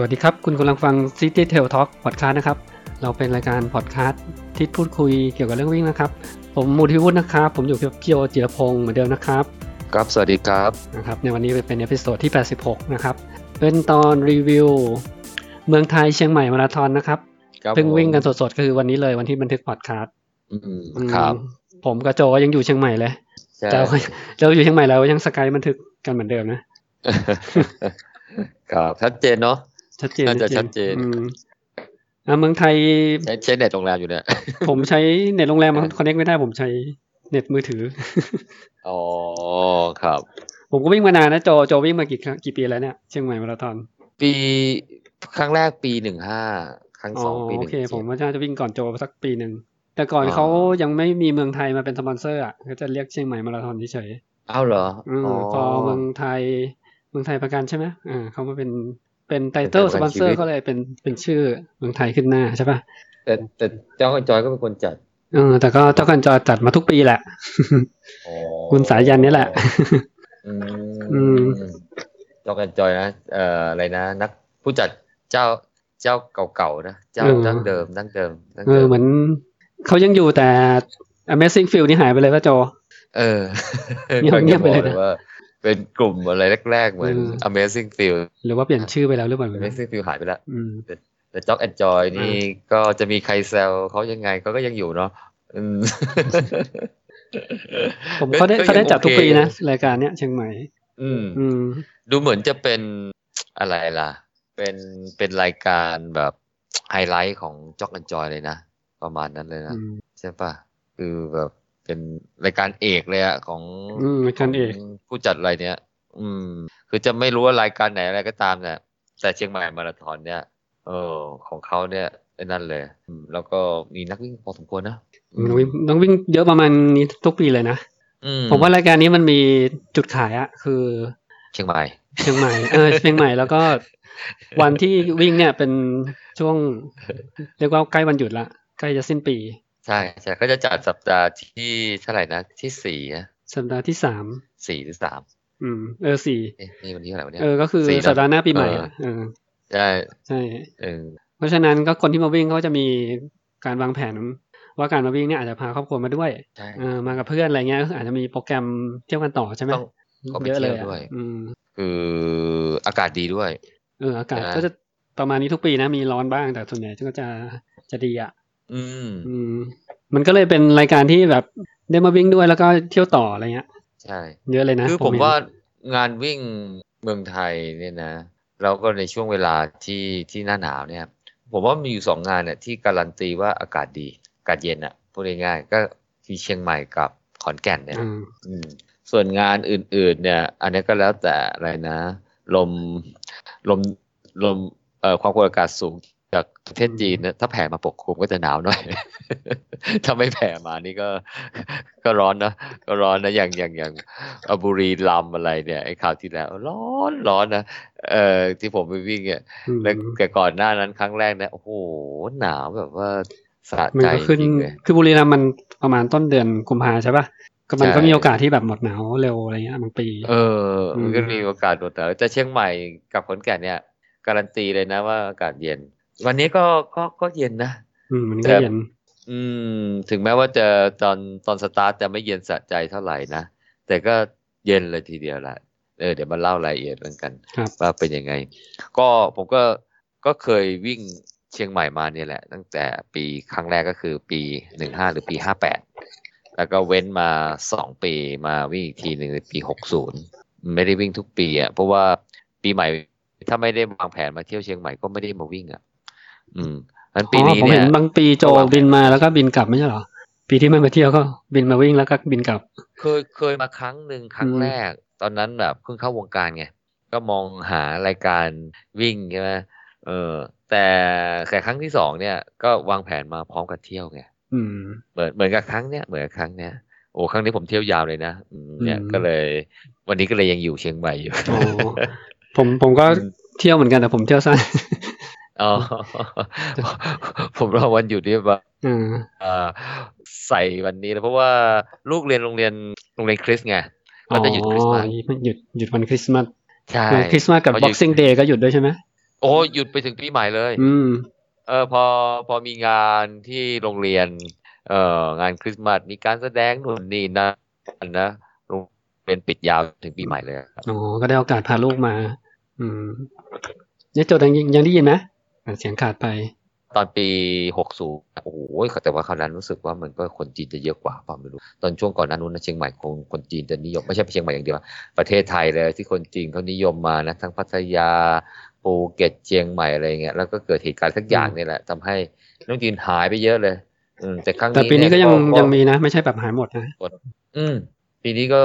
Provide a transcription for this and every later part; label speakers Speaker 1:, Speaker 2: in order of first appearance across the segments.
Speaker 1: วัสดีครับ คุณกำลังฟัง City Trail Talk Podcast นะครับ เราเป็นรายการพอดแคสต์ที่พูดคุยเกี่ยวกับเรื่องวิ่งนะครับ ผมมูทิวุฒินะครับ ผมอยู่กับพี่โอจิรพงศ์เหมือนเดิมนะครับ
Speaker 2: ครับ สวัสดีครับ
Speaker 1: นะครับ ในวันนี้เป็น episode ที่ 86 นะครับ เป็นตอนรีวิว เมืองไทยเชียงใหม่มาราธอนนะครับ
Speaker 2: ครับ
Speaker 1: เพิ่ง
Speaker 2: ผม
Speaker 1: วิ่งกันสดๆก็คือวันนี้เลยวันที่บันทึกพอดแคสต์
Speaker 2: อืม
Speaker 1: อืม
Speaker 2: ครับ
Speaker 1: ผมกับโจยังอยู่เชียงใหม่เลย
Speaker 2: ใช่
Speaker 1: เจ้าเราอยู่เชียงใหม่แล้วยังสกายบันทึกกันเหมือนเดิมนะ
Speaker 2: ครับชัดเจนเนาะ
Speaker 1: ชัดเจน
Speaker 2: น่าจะชัดเจน
Speaker 1: อืมอะเมืองไทย
Speaker 2: ใช้ใช้เน็ตโรงแรมอยู่เนี่ย
Speaker 1: ผมใช้เน็ตโรงแรมมันคอนเน c ไม่ได้ผมใช้เน็ตมือถือ
Speaker 2: อ๋อครับ
Speaker 1: ผมก็วิ่งมานานนะโจโจวิ่งมากี่ครั้งกี่ปีแล้วเนี่ยเชียงใหม่มาราธอน
Speaker 2: ปีครั้งแรกปีหนึ่งห้าครั้ง
Speaker 1: อ๋อ
Speaker 2: สองปีห
Speaker 1: โอ
Speaker 2: นึ่ง
Speaker 1: เค ผมว่าน่าจะวิ่งก่อนโจสักปีหนึ่งแต่ก่อน
Speaker 2: อ๋อ
Speaker 1: เขายังไม่มีเมืองไทยมาเป็นสปอนเซอร์อะเขาจะเรียกเชียงใหม่มาราธอนเฉย
Speaker 2: เอ้าเหรอ
Speaker 1: ๆอืม
Speaker 2: อ๋อ
Speaker 1: พอเมืองไทยเมืองไทยประกันใช่ไหมอ่าเขามาเป็น เป็นไตเติล
Speaker 2: เป็น
Speaker 1: ส
Speaker 2: ประ
Speaker 1: ป
Speaker 2: กั
Speaker 1: อนน
Speaker 2: ชี
Speaker 1: เซอ
Speaker 2: วิ
Speaker 1: ร์
Speaker 2: ต
Speaker 1: ก็เลยเป็นเป็นชื่อเมืองไทยขึ้นหน้าใช่ปะ
Speaker 2: แต่แต่เจ้ากันจอยก็เป็นคนจัด
Speaker 1: เออแต่ก็เจ้ากันจอจัดมาทุกปีแหละ
Speaker 2: อ๋อ
Speaker 1: คุณสายันนี่แหละ
Speaker 2: อื
Speaker 1: อื
Speaker 2: ม
Speaker 1: ม
Speaker 2: เจ้ากันจอยนะเอ่ออะไรนะนักผู้จัดเจ้าเจ้าเก่าๆนะเจ้า
Speaker 1: เออ
Speaker 2: ดั้งเดิมดั้งเดิมดั้ง
Speaker 1: เอ
Speaker 2: เดิ
Speaker 1: อ
Speaker 2: ม
Speaker 1: เหมือนเขายังอยู่แต่ Amazing Field นี่หายไปเลยป่ะโจ
Speaker 2: เออ
Speaker 1: เงียบ
Speaker 2: ก็
Speaker 1: เงียบไปเลย
Speaker 2: บอก
Speaker 1: นะ
Speaker 2: ว่า เป็นกลุ่มอะไรแรก ๆ เหมือน
Speaker 1: เออ
Speaker 2: Amazing Field
Speaker 1: หรือว่าเปลี่ยนชื่อไปแล้วหรือเปล่า
Speaker 2: Amazing Field หายไปแล้ว
Speaker 1: อืม
Speaker 2: แต่จ็อกแอนจอยนี่
Speaker 1: อ่
Speaker 2: ก็จะมีใครแซวเขายังไงเขาก็ยังอยู่เนาะอืม
Speaker 1: ผมเขาได้เขาได้จัดทุกปีนะ
Speaker 2: โอเค
Speaker 1: รายการเนี้ยเชียงใหม่
Speaker 2: อืม
Speaker 1: อืม
Speaker 2: ดูเหมือนจะเป็นอะไรล่ะ เป็นเป็นรายการแบบไฮไลท์ของจ็อกแอนจอยเลยนะ ประมาณนั้นเลยนะ
Speaker 1: อืม
Speaker 2: ใช่ปะคือแบบ เป็นรายการเอกเลยอะของ
Speaker 1: อืมรายการเอก
Speaker 2: ขงผู้จัดอะไรเนี้ยอืม คือจะไม่รู้ว่ารายการไหนอะไรก็ตามเนี่ยแต่เชียงใหม่มาราธอนเนี่ยเออของเขาเนี่ยไอ้นั่นเลยอืมแล้วก็มีนักวิ่งพอสมควรนะอืม
Speaker 1: ต้องวิ่งต้องวิ่งเยอะประมาณนี้ทุกปีเลยนะ
Speaker 2: อืม
Speaker 1: ผมว่ารายการนี้มันมีจุดขายอะคือ
Speaker 2: เชียงใหม่
Speaker 1: เชียงใหม่เออเชียงใหม่แล้วก็วันที่วิ่งเนี่ยเป็นช่วง เรียกว่าใกล้วันหยุดละใกล้จะสิ้นปี
Speaker 2: ใช่ใช่เขาจะจัดสัปดาห์ที่เท่าไหร่นะที่สี่นะ
Speaker 1: สัปดาห์ที่สาม
Speaker 2: สี่หรือสาม
Speaker 1: อืมเออสี่
Speaker 2: เอ๊ะนี่วันที่เท่าไหร่วะเนี่ย
Speaker 1: เออก็คือ
Speaker 2: สี่นะ
Speaker 1: สัปดาห์หน้าปีใหม่อะเออ
Speaker 2: ใช่
Speaker 1: ใช่
Speaker 2: เออ
Speaker 1: เพราะฉะนั้นก็คนที่มาวิ่งเขาจะมีการวางแผนว่าการมาวิ่งเนี่ยอาจจะพาครอบครัวมาด้วย
Speaker 2: ใช่
Speaker 1: เออมากับเพื่อนอะไรเงี้ยอาจจะมีโปรแกรมเที่ยวกันต่อใช่ไหม
Speaker 2: ต้องก็ไป
Speaker 1: เยอะเลย
Speaker 2: เที่ยว
Speaker 1: อะ
Speaker 2: ด้วย
Speaker 1: อืม
Speaker 2: คืออากาศดีด้วย
Speaker 1: เอออากาศ
Speaker 2: ใช่ไหม
Speaker 1: ก็จะประมาณนี้ทุกปีนะมีร้อนบ้างแต่ส่วนใหญ่ก็จะจะดีอะ
Speaker 2: อืม
Speaker 1: อืม มันก็เลยเป็นรายการที่แบบได้มาวิ่งด้วยแล้วก็เที่ยวต่ออะไรเงี้ย
Speaker 2: ใช่
Speaker 1: เยอะเลยนะ
Speaker 2: คือผม
Speaker 1: เห็น
Speaker 2: ว่างานวิ่งเมืองไทยเนี่ยนะแล้วก็ในช่วงเวลาที่ที่หน้าหนาวเนี่ยผมว่ามีอยู่สองงานเนี่ยที่การันตีว่าอากาศดีอากาศเย็นอะพูดง่ายๆก็ที่เชียงใหม่กับขอนแก่นเนี่ย
Speaker 1: อ่า
Speaker 2: อืมส่วนงานอื่น ๆ เนี่ย อันนี้ก็แล้วแต่อะไรนะ ลมลมลมเอ่อความกดอากาศสูงจาก ประเทศจีนเนี่ยถ้าแผ่มาปกคลุมก็จะหนาวหน่อย ถ้าไม่แผ่มานี่ก็ก็ร้อนนะก็ร้อนนะอย่างอย่างอย่างอบุรีรัมย์อะไรเนี่ยไอ้ข่าวที่แล้ว ร้อนร้อนนะเอ่อที่ผมไปวิ่งเนี่ย
Speaker 1: อืม
Speaker 2: แล้วแต่ก่อนหน้านั้นครั้งแรกเนี่ยโอ้โหหนาวแบบว่าสะ
Speaker 1: มัน
Speaker 2: ใจ
Speaker 1: ก็ขึ้น
Speaker 2: จริงเลย
Speaker 1: คือบุรีรัมย์มันประมาณต้นเดือนกุมภาใช่ป่ะก็มัน
Speaker 2: ใช่
Speaker 1: ก็มีโอกาสที่แบบหมดหนาวเร็วอะไรเงี้ยบางปี
Speaker 2: เออ
Speaker 1: อืม
Speaker 2: มันก็มีโอกาสโดนแต่แต่เชียงใหม่กับขอนแก่นเนี่ยการันตีเลยนะว่าอากาศเย็น วันนี้ก็ก็ก็เย็นนะ
Speaker 1: อืมมัน
Speaker 2: แต่
Speaker 1: ก็เย็น
Speaker 2: อืม ถึงแม้ว่าจะตอนตอนสตาร์ทจะไม่เย็นสะใจเท่าไหร่นะ แต่ก็เย็นเลยทีเดียวละเออเดี๋ยวมาเล่ารายละเอียดเรื่องกัน
Speaker 1: ครับ
Speaker 2: ว่าเป็นยังไง ก็ผมก็ก็เคยวิ่งเชียงใหม่มาเนี่ยแหละ ตั้งแต่ปีครั้งแรกก็คือปีหนึ่งห้าหรือปีห้าแปดแล้วก็เว้นมาสองปีมาวิ่งอีกทีหนึ่งในปีหกศูนย์ไม่ได้วิ่งทุกปีอะเพราะว่าปีใหม่ถ้าไม่ได้วางแผนมาเที่ยวเชียงใหม่ก็ไม่ได้มาวิ่งอะ อืมงั้นปี
Speaker 1: อ๋อ
Speaker 2: นี้
Speaker 1: ผม
Speaker 2: เนี่
Speaker 1: เห็
Speaker 2: ย
Speaker 1: นบางปีโจ
Speaker 2: ระหว่าง
Speaker 1: บินมาแล้วก็บินกลับไม่ใช่เหรอ ปีที่ไม่มาเที่ยวก็บินมาวิ่งแล้วก็บินกลับ
Speaker 2: เคยเคยมาครั้งหนึ่งครั้ง
Speaker 1: อืม
Speaker 2: แรก ตอนนั้นแบบเพิ่งเข้าวงการไงก็มองหารายการวิ่งใช่ไหมเออ แต่แต่ครั้งที่สองเนี่ย ก็วางแผนมาพร้อมกับเที่ยวไง
Speaker 1: อืม
Speaker 2: เหมือนเหมือนกับครั้งเนี้ยเหมือนกับครั้งเนี้ยโอ้ครั้งนี้ผมเที่ยวยาวเลยนะอืมเนี่ย
Speaker 1: อืม
Speaker 2: ก็เลย วันนี้ก็เลยยังอยู่เชียงใหม่อยู่
Speaker 1: อ๋อผมผมก็เที่ยวเหมือนกันแต่ผมเที่ยวสั้น
Speaker 2: อ๋อผมรอวันหยุดนี่แบบ
Speaker 1: อ่า
Speaker 2: เอ่อใส่วันนี้เลยเพราะว่าลูกเรียนโรงเรียนโรงเรียนคริสต์ไงก็จะหยุดคริสต์มาส
Speaker 1: อ๋อหยุดหยุดวันคริสต์มาส
Speaker 2: ใช่
Speaker 1: วันคริสต์มาสกับ
Speaker 2: พอหยุด
Speaker 1: Boxing Day ก็หยุดด้วยใช่ไหม
Speaker 2: โอ้หยุดไปถึงปีใหม่เลย
Speaker 1: อืม
Speaker 2: เออพอพอมีงานที่โรงเรียน เอ่องานคริสต์มาสมีการแสดงนู่นนี่นะนะโรงเรียนปิดยาวถึงปีใหม่เลยครับ
Speaker 1: อ๋อก็ได้โอกาสพาลูกมา อืมเนี่ยโจทย์ยังยังได้ยินไหม เสียงขาดไป
Speaker 2: ตอนปีหกศูนย์โอ้โหแต่ว่าคราวนั้นรู้สึกว่ามันก็คนจีนจะเยอะกว่าเปล่าไม่รู้ ตอนช่วงก่อนหนั้นนู้นนะเชียงใหม่คงคนจีนจะนิยม ไม่ใช่เชียงใหม่อย่างเดียว ประเทศไทยเลยที่คนจีนเขานิยมมานะทั้งพัทยาภูเก็ตเชียงใหม่อะไรเงี้ยแล้วก็เกิดเหตุการณ์สักอย่างนี่แหละทำให้น้องจีนหายไปเยอะเลย อืมแต่ครั้ง
Speaker 1: แต่
Speaker 2: นี้
Speaker 1: ปีนี้ก็
Speaker 2: เยั
Speaker 1: งยังมีนะ ไม่ใช่แบบหายหมดนะ
Speaker 2: อืม ปีนี้ก็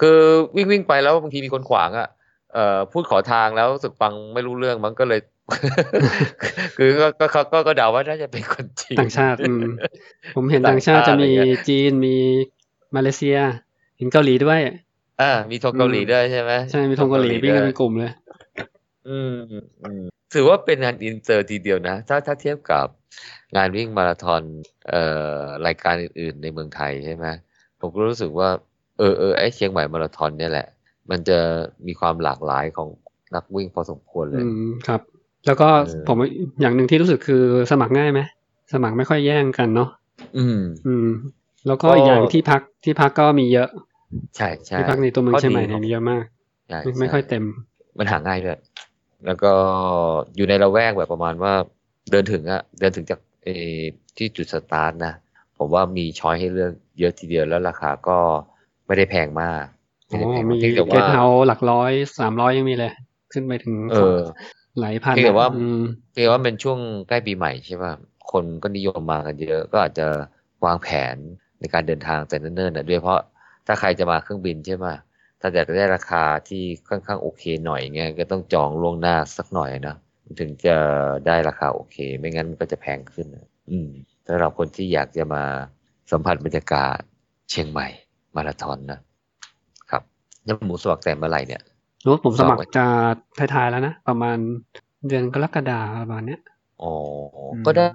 Speaker 2: คือวิ่งวิ่งไปแล้วบางทีมีคนขวางอะเอ่อพูดขอทางแล้วรู้สึกฟังไม่รู้เรื่องมันก็เลย คือก็ก็ก็ก็ก็เดาว่าน่าจะเป็นคนจีน
Speaker 1: ต่างชาติอืมผมเห็น
Speaker 2: ต่า
Speaker 1: ต่างง
Speaker 2: ชา
Speaker 1: ชา
Speaker 2: ติ
Speaker 1: ติจะมี
Speaker 2: อะไรเงี้ย
Speaker 1: จีนมีมาเลเซียเห็นเกาหลีด้วย
Speaker 2: อ่า มีธงเกาหลีด้วยใช่ไหม
Speaker 1: ใช่มีธงเกาหลีวิ่งกันเป็นกลุ่มเลย
Speaker 2: อืมอืมถือว่าเป็นงานอินเตอร์ทีเดียวนะ ถ้าถ้าเทียบกับงานวิ่งมาราธอนเอ่อรายการอื่นๆในเมืองไทยใช่ไหมผมก็รู้สึกว่า เออเออไอ้เชียงใหม่มาราธอนเนี่ยแหละ มันจะมีความหลากหลายของนักวิ่งพอสมควรเลย
Speaker 1: อืมครับ แล้วก็
Speaker 2: เออ
Speaker 1: ผมอย่างหนึ่งที่รู้สึกคือสมัครง่ายไหมสมัครไม่ค่อยแย่งกันเนาะ
Speaker 2: อืม
Speaker 1: อืม แล้วก็
Speaker 2: ก็
Speaker 1: อีกอย่างที่พักที่พักก็มีเยอะ
Speaker 2: ใช่ใช่
Speaker 1: ที่พักในตัวเมือง
Speaker 2: ข้อ
Speaker 1: เชียงใหม่
Speaker 2: ดี
Speaker 1: เนี่ยมีเยอะมาก
Speaker 2: ใช่
Speaker 1: ไม่
Speaker 2: ใช่
Speaker 1: ไม่ค่อยเต็ม
Speaker 2: มันหาง่ายด้วยแล้วก็อยู่ในละแวกแบบประมาณว่าเดินถึงอะเดินถึงจากเออที่จุดสตาร์ทนะผมว่ามีช้อยให้เลือกเยอะทีเดียวแล้วราคาก็ไม่ได้แพงมาก
Speaker 1: อ๋
Speaker 2: ไม่ได้
Speaker 1: อ
Speaker 2: แพง
Speaker 1: มี
Speaker 2: มากเพียงแต่
Speaker 1: เก
Speaker 2: ว่า
Speaker 1: สเฮาหลักร้อยสามร้อยยังมีเลย ขึ้นไปถึง
Speaker 2: เออ
Speaker 1: หลายพัน
Speaker 2: เพียงแต่ว่า
Speaker 1: อืม
Speaker 2: เพียงแต่ว่าเป็นช่วงใกล้ปีใหม่ใช่ป่ะคนก็นิยมมากันเยอะ ก็อาจจะวางแผนในการเดินทางแต่เนิ่นๆนะด้วยเพราะถ้าใครจะมาเครื่องบินใช่ป่ะถ้าอยากจะได้ราคาที่ค่อนข้างโอเคหน่อยเงี้ยก็ต้องจองล่วงหน้าสักหน่อยนะถึงจะได้ราคาโอเค ไม่งั้นมันก็จะแพงขึ้นนะอืมสำหรับคนที่อยากจะมาสัมผัสบรรยากาศเชียงใหม่ มาราธอนนะครับแล้วหมูสวักแต่เมื่อไหร่เนี่ย
Speaker 1: รู้ผมสมัคร
Speaker 2: สอบไว้
Speaker 1: จะท้ายๆแล้วนะ ประมาณเดือนกรกฎาประมาณเนี้ย
Speaker 2: อ๋ออ
Speaker 1: ม
Speaker 2: ก็ได้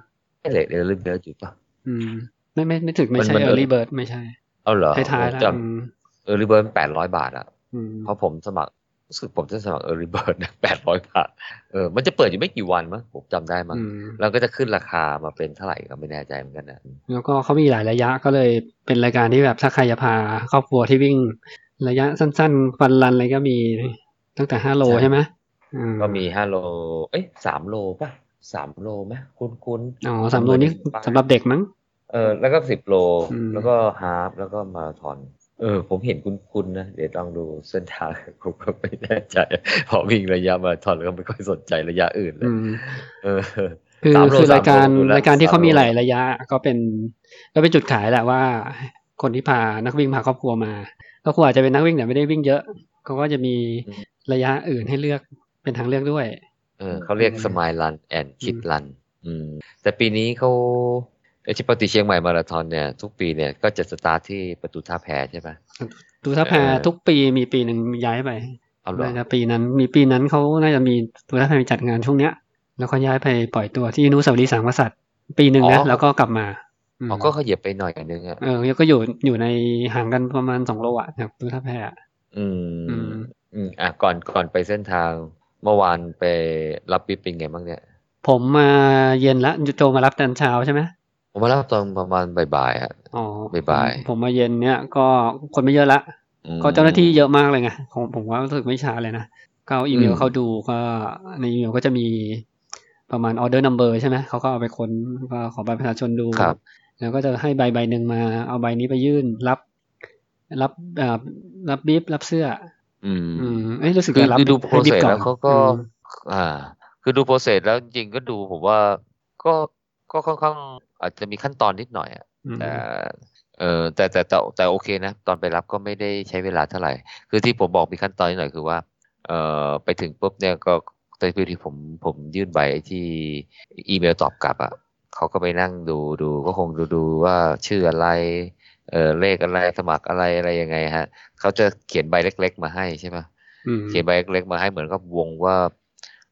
Speaker 2: เลทเดือนเดือนอยู่ป่ะ
Speaker 1: อืม ไม่ไม่ไม่ถึงไม่
Speaker 2: มัน
Speaker 1: ใช่
Speaker 2: มัน
Speaker 1: early bird ไม่ใช่
Speaker 2: เอาเหรอ
Speaker 1: ท้ายๆแล้ว
Speaker 2: จ
Speaker 1: อืมำ
Speaker 2: early bird แปดร้อยบาทอะ
Speaker 1: อืม
Speaker 2: เพราะผมสมัครรู้สึกผมจะสมัคร early bird แปดร้อยบาท เออ มันจะเปิดอยู่ไม่กี่วันมั้งผมจำได้มั้ง
Speaker 1: อืม
Speaker 2: แล้วก็จะขึ้นราคามาเป็นเท่าไหร่ก็ไม่แน่ใจเหมือนกันนะ
Speaker 1: แล้วก็เขามีหลายระยะก็เลยเป็นรายการที่แบบถ้าใครจะพาครอบครัวที่วิ่ง ระยะสั้นๆ fun run อะไรก็มีตั้งแต่ห้าโลใช่ไหมอืม
Speaker 2: ก็มีห้าโล เอ้ยสามโลป่ะสามโลไหมคุณคุณ
Speaker 1: อ๋อสามโลนี่สำหรับเด็กมั้ง
Speaker 2: เออ แล้วก็สิบโล
Speaker 1: อืม
Speaker 2: แล้วก็ฮาฟแล้วก็มาราธอน เออ ผมเห็นคุณคุณนะ เดี๋ยวลองดูเส้นทางผมก็ไม่แน่ใจพอวิ่งระยะมาราธอนแล้วก็ไม่ค่อยสนใจระยะอื่นเลย
Speaker 1: อืม
Speaker 2: เออ
Speaker 1: คือ
Speaker 2: สามโล
Speaker 1: คือรายการ
Speaker 2: สามโลดูแล้ว
Speaker 1: รายการที่เขามี
Speaker 2: สามโล
Speaker 1: หลายระยะ ก็เป็น ก็เป็นจุดขายแหละว่า คนที่พานักวิ่งพาครอบครัวมา ครอบครัวอาจจะเป็นนักวิ่งแต่ไม่ได้วิ่งเยอะเขาก็จะมีระยะอื่นให้เลือกเป็นทางเลือกด้วย
Speaker 2: เออเขาเรียก
Speaker 1: อืม
Speaker 2: สมายรันแอนคิด
Speaker 1: อืม
Speaker 2: รัน อืม แต่ปีนี้เขาไอที่ปกติเชียงใหม่มาราธอนเนี่ย ทุกปีเนี่ยก็จะสตาร์ทที่ประตูท่าแพใช่ไหม
Speaker 1: ดูท่าแพ
Speaker 2: เออ
Speaker 1: ทุกปีมีปีหนึ่งย้ายไป
Speaker 2: เอาเหรอ
Speaker 1: น่าจะปีนั้นมีปีนั้นเขาน่าจะมีดูท่าแพมีจัดงานช่วงเนี้ย แล้วก็ย้ายไปปล่อยตัวที่อนุสาวรีย์สามกษัตริย์ปีหนึ่งนะแล้วก็กลับมา อืม
Speaker 2: อ๋อก็ขยับไปหน่อยนึงอะ
Speaker 1: เออแล้วก็อยู่อยู่ในห่างกันประมาณสองโลอะจากดูท่าแพอะ
Speaker 2: อืม
Speaker 1: อืม
Speaker 2: อืมอะก่อนก่อนไปเส้นทางเมื่อวานไปรับปิ๊บเป็นไงบ้างเนี่ย
Speaker 1: ผมมาเย็นละโจมารับตอนเช้าใช่ไหม
Speaker 2: ผมมารับตอนประมาณบ่ายๆอะ
Speaker 1: อ๋อ
Speaker 2: บ่ายๆ
Speaker 1: ผมผมมาเย็นเนี่ย ก็คนไม่เยอะละ
Speaker 2: อืม
Speaker 1: ก็เจ้าหน้าที่เยอะมากเลยไงผมผมว่ารู้สึกไม่ช้าเลยนะก็เอาอีเมล
Speaker 2: อืม
Speaker 1: เขาดูก็ในอีเมลก็จะมีประมาณออเดอร์นัมเบอร์ใช่ไหมเขาก็เอาไปค้นก็ขอบัตรประชาชนดู
Speaker 2: ครับ
Speaker 1: แล้วก็จะให้ใบใบหนึ่งมาเอาใบนี้ไปยื่นรับ รับอ่ารับบีบรับเสื้อ
Speaker 2: อืม
Speaker 1: อืมเอ้ยรู้สึก
Speaker 2: คือ
Speaker 1: จะรับ
Speaker 2: คือดูโปร
Speaker 1: ให้
Speaker 2: เซ
Speaker 1: บิ๊
Speaker 2: ส
Speaker 1: ก่อน
Speaker 2: แล้วเขาก็
Speaker 1: อืม
Speaker 2: อ่า คือดูโปรเซสแล้วจริงๆก็ดูผมว่าก็ก็ค่อนข้างอาจจะมีขั้นตอนนิดหน่อยอะ
Speaker 1: อืม
Speaker 2: แต่เออแต่แต่แต่แต่โอเคนะ ตอนไปรับก็ไม่ได้ใช้เวลาเท่าไหร่ คือที่ผมบอกมีขั้นตอนนิดหน่อยคือว่า เออไปถึงปุ๊บเนี่ยก็ตอนที่ผมผมยื่นใบที่อีเมลตอบกลับอะ เขาก็ไปนั่งดูดูก็คงดูดูว่าชื่ออะไรเออเลขอะไรสมัครอะไรอะไรยังไงฮะเขาจะเขียนใบเล็ก ๆ มาให้ใช่ไหม
Speaker 1: อืม
Speaker 2: เขียนใบเล็กๆมาให้เหมือนกับวงว่า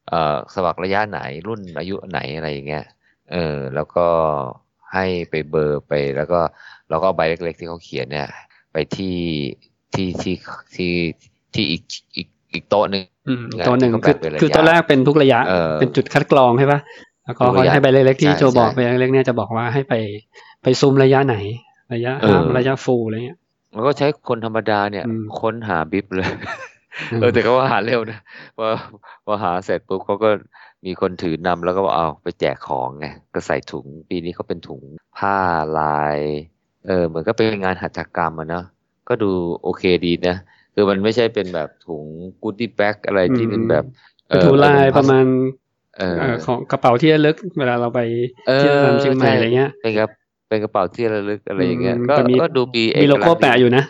Speaker 2: เอ่อสมัครระยะไหนรุ่นอายุไหนอะไรอย่างเงี้ยเออแล้วก็ให้ไปเบอร์ไปแล้วก็แล้วก็เอาใบเล็ก ๆ ที่เขาเขียนเนี่ย ไปที่ที่ที่ที่ที่อีกอีกอีกโต๊ะหนึ่ง
Speaker 1: อืม
Speaker 2: งาน
Speaker 1: ตัวหนึ่ง
Speaker 2: ที่เขา
Speaker 1: คือ
Speaker 2: แบ่งเป็นระยะ
Speaker 1: คือตัวแรกเป็นทุกระยะ
Speaker 2: เออ
Speaker 1: เป็นจุดคัดกรองใช่ปะ แล้วก็
Speaker 2: ทุก
Speaker 1: เขา
Speaker 2: ระยะ
Speaker 1: ให้ใบเล็กๆที่
Speaker 2: ใช่
Speaker 1: โจบอก
Speaker 2: ใช่
Speaker 1: ใบเล็กๆเนี่ยจะบอกว่าให้ไปไปซูมระยะไหน ระยะ
Speaker 2: เออ
Speaker 1: ฮาล์ฟระยะฟูลอะไรเงี้ย
Speaker 2: มันก็ใช้คนธรรมดาเนี่ย
Speaker 1: อืม
Speaker 2: ค้นหาบิบเลย
Speaker 1: อืม
Speaker 2: เออแต่เขาว่าหาเร็วนะพอพอหาเสร็จปุ๊บเขาก็มีคนถือนำแล้วก็บอกเอาไปแจกของไงก็ใส่ถุงปีนี้เขาเป็นถุงผ้าลาย เออเหมือนก็เป็นงานหัตถกรรมอะเนาะก็ดูโอเคดีนะคือมันไม่ใช่เป็นแบบถุง goodie bag อะไรที่เป็นแบบเออ
Speaker 1: ถูลาย
Speaker 2: เออ
Speaker 1: ประมาณ
Speaker 2: เออ
Speaker 1: เอ่อ ของกระเป๋าที่ระลึกเวลาเราไป
Speaker 2: เออ
Speaker 1: ที่ทำเชียงใหม่
Speaker 2: ใช่
Speaker 1: อะไรเงี้ย
Speaker 2: เป็นกระเป็นกระเป๋าที่ระลึกอะไรอย่างเงี้ย
Speaker 1: อืม
Speaker 2: ก็
Speaker 1: แต่มี
Speaker 2: ก็ดูมีเอ
Speaker 1: มี
Speaker 2: ก
Speaker 1: โลโก้
Speaker 2: ลักษณ์
Speaker 1: แปะอยู่นะ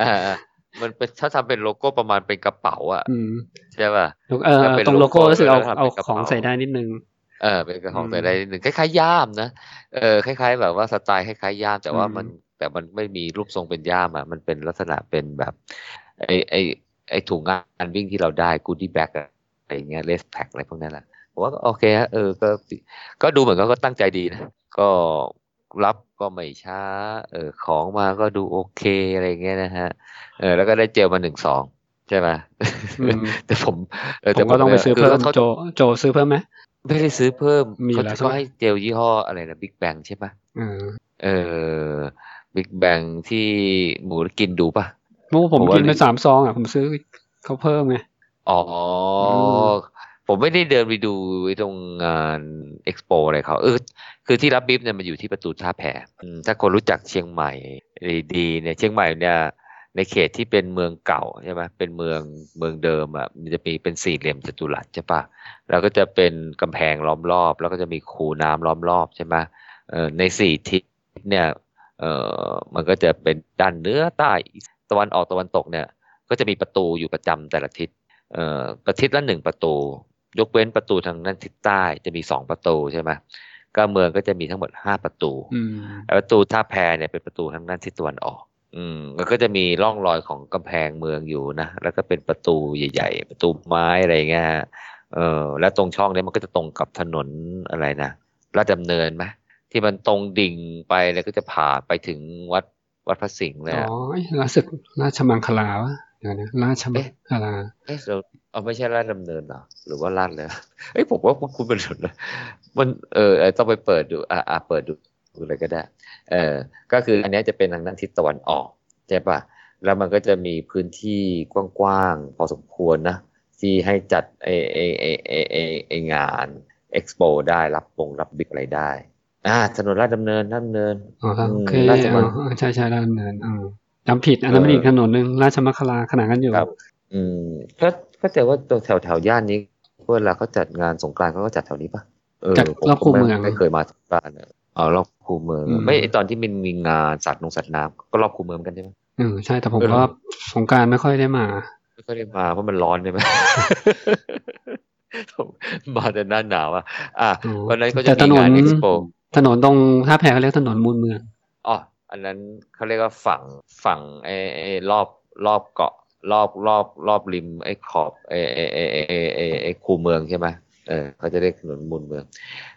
Speaker 2: อ่าอ่ามันเป็นถ้าทำเป็นโลโก้ประมาณเป็นกระเป๋าอะ
Speaker 1: อืม
Speaker 2: ใช่ป่ะ
Speaker 1: เออ
Speaker 2: ถ้าเป็น
Speaker 1: ตรงโลโก้
Speaker 2: โลโก้
Speaker 1: รู้สึกเอา
Speaker 2: แล้วทำเป็น
Speaker 1: เอา
Speaker 2: กระ
Speaker 1: ของ
Speaker 2: เป๋า
Speaker 1: ใส่ได้นิดนึง
Speaker 2: เออเป็นกระของ
Speaker 1: อืม
Speaker 2: แต่ได้นิดหนึ่งคล้ายๆย่ามนะเออคล้าย ๆ แบบว่าสไตล์คล้ายๆย่าม แต่ว่า
Speaker 1: อืม
Speaker 2: มันแต่มันไม่มีรูปทรงเป็นย่ามอะมันเป็นลักษณะเป็นแบบไอไอไอถุงงานวิ่งที่เราได้กูดี้แบ็กอะไรอย่างเงี้ยเลสแพ็คอะไรพวกนั้นแหละ ผมว่าก็โอเคฮะเออก็ก็ดูเหมือนเขาก็ตั้งใจดีนะ ก็รับก็ไม่ช้า เออของมาก็ดูโอเคอะไรอย่างเงี้ยนะฮะ เออ แล้วก็ได้เจลมาหนึ่งสองใช่ไหม
Speaker 1: อืม
Speaker 2: แต่ผมเออ
Speaker 1: ผ
Speaker 2: แต่
Speaker 1: มก็ต้องไปซื้อ
Speaker 2: คื
Speaker 1: เพิ่ม
Speaker 2: ขา
Speaker 1: โจโจซื้อเพิ่มไหม
Speaker 2: ไม่ได้ซื้อเพิ่ม
Speaker 1: มี
Speaker 2: เขา
Speaker 1: แล้วใช่
Speaker 2: เขา
Speaker 1: ไหม
Speaker 2: ให้เจลยี่ห้ออะไรนะบิ๊กแบงใช่ปะ
Speaker 1: อ่า
Speaker 2: เออบิ๊กแบงที่หมูกินดูปะ
Speaker 1: เมื่อผม
Speaker 2: ผมว่า
Speaker 1: กินไปสามซองอะผมซื้อเขาเพิ่มไง
Speaker 2: อ๋ออ
Speaker 1: ม
Speaker 2: ผมไม่ได้เดินไปดูตรงงานเอ็กซ์โปอะไรเขาเออคือที่รับบิ๊บเนี่ยมันอยู่ที่ประตูท่าแพถ้าคนรู้จักเชียงใหม่ดีเนี่ยเชียงใหม่เนี่ยในเขตที่เป็นเมืองเก่าใช่ไหมเป็นเมืองเมืองเดิมอะมันจะมีเป็นสี่เหลี่ยมจัตุรัสใช่ปะแล้วก็จะเป็นกำแพงล้อมรอบ แล้วก็จะมีคูน้ำล้อมรอบใช่ไหมเออในสี่ทิศเนี่ยเออมันก็จะเป็นด้านเหนือใต้ตะวันออกตะวันตกเนี่ย ก็จะมีประตูอยู่ประจำแต่ละทิศเอ่อประทิศละหนึ่งประตู ยกเว้นประตูทางด้านทิศใต้จะมีสองประตูใช่ไหมก็เมืองก็จะมีทั้งหมดห้าประตู
Speaker 1: อืม
Speaker 2: แล้วประตูท่าแพเนี่ยเป็นประตูทางด้านทิศตะวันออก อืมแล้วก็จะมีร่องรอยของกำแพงเมืองอยู่นะแล้วก็เป็นประตูใหญ่ ๆ ประตูไม้อะไรเงี้ยเออแล้วตรงช่องเนี้มันก็จะตรงกับถนนอะไรนะลาดดำเนินไหมที่มันตรงดิ่งไปแล้วก็จะผ่านไปถึงวัดวัดพระสิงห์เลย
Speaker 1: อ๋
Speaker 2: อะ
Speaker 1: อไอ้ราชสึกราชมังคลาวะเดี๋ยวนะราชมังคลา
Speaker 2: เอ๊ะเรา เอาไม่ใช่ลาดดำเนินเหรอหรือว่าลาดเลยเอ้ยผมว่าคุณคุณเป็นหลุดเลยมันเออเออต้องไปเปิดดูอ่าอ่าเปิดดูดูเลยก็ได้ เออก็คืออันเนี้ยจะเป็นทางด้านทิศตะวันออกใช่ปะแล้วมันก็จะมีพื้นที่กว้างๆพอสมควรนะ ที่ให้จัดไอไอไอไอไอไองานเอ็กซ์โปได้รับปงรับบิ๊กอะไรได้อ่าถนนลาดดำเนินลาดดำเนิน
Speaker 1: อ๋อครับโอเค
Speaker 2: อืมราชมั
Speaker 1: อ๋
Speaker 2: ง
Speaker 1: อใช่ใช่ราชดำเนินอ๋อจำผิดอันนั้นไม่
Speaker 2: เออ
Speaker 1: อีกถนนหนึ่งราชมังคลาขนานกันอยู่
Speaker 2: ครับ อืมก็ ก็แต่ว่าตัวแถวแถวย่านนี้เวลาเขาจัดงานสงกรานต์เขาก็จัดแถวนี้ปะเออ
Speaker 1: จัด
Speaker 2: ผม
Speaker 1: รอบคูเมือง
Speaker 2: ไไม่เคยมาสงกรานต์อะอ๋อรอบคูเมือง
Speaker 1: อืม
Speaker 2: ไม่ไอตอนที่มันมีงานสัตว์นงสัตว์น้ำก็รอบคูเมืองเหมือนกันใช่ไหม
Speaker 1: อืมใช่แต่ผม
Speaker 2: เออ
Speaker 1: ก็สงกรารไม่ค่อยได้มา
Speaker 2: ไม่ค่อยได้มาเพราะมันร้อนใช่ไหมมาแต่หน้าหนาวอะอะ
Speaker 1: อ๋อ
Speaker 2: วันนั้นเขา
Speaker 1: แต่
Speaker 2: จะ
Speaker 1: ถ
Speaker 2: มี
Speaker 1: นน
Speaker 2: งานเอ็กซ์โป
Speaker 1: ถนนตรงท่าแพเขาเรียกถนนมูลเมือง
Speaker 2: อ๋ออันนั้นเขาเรียกว่าฝั่งฝั่งไอไอรอบรอบเกาะ รอบรอบรอบริมไอ้ขอบไอ้ไอ้ไอ้ไอ้ไอ้ไอ้ไอ้คูเมืองใช่ไหมเออเขาจะเรียกถนนมูลเมือง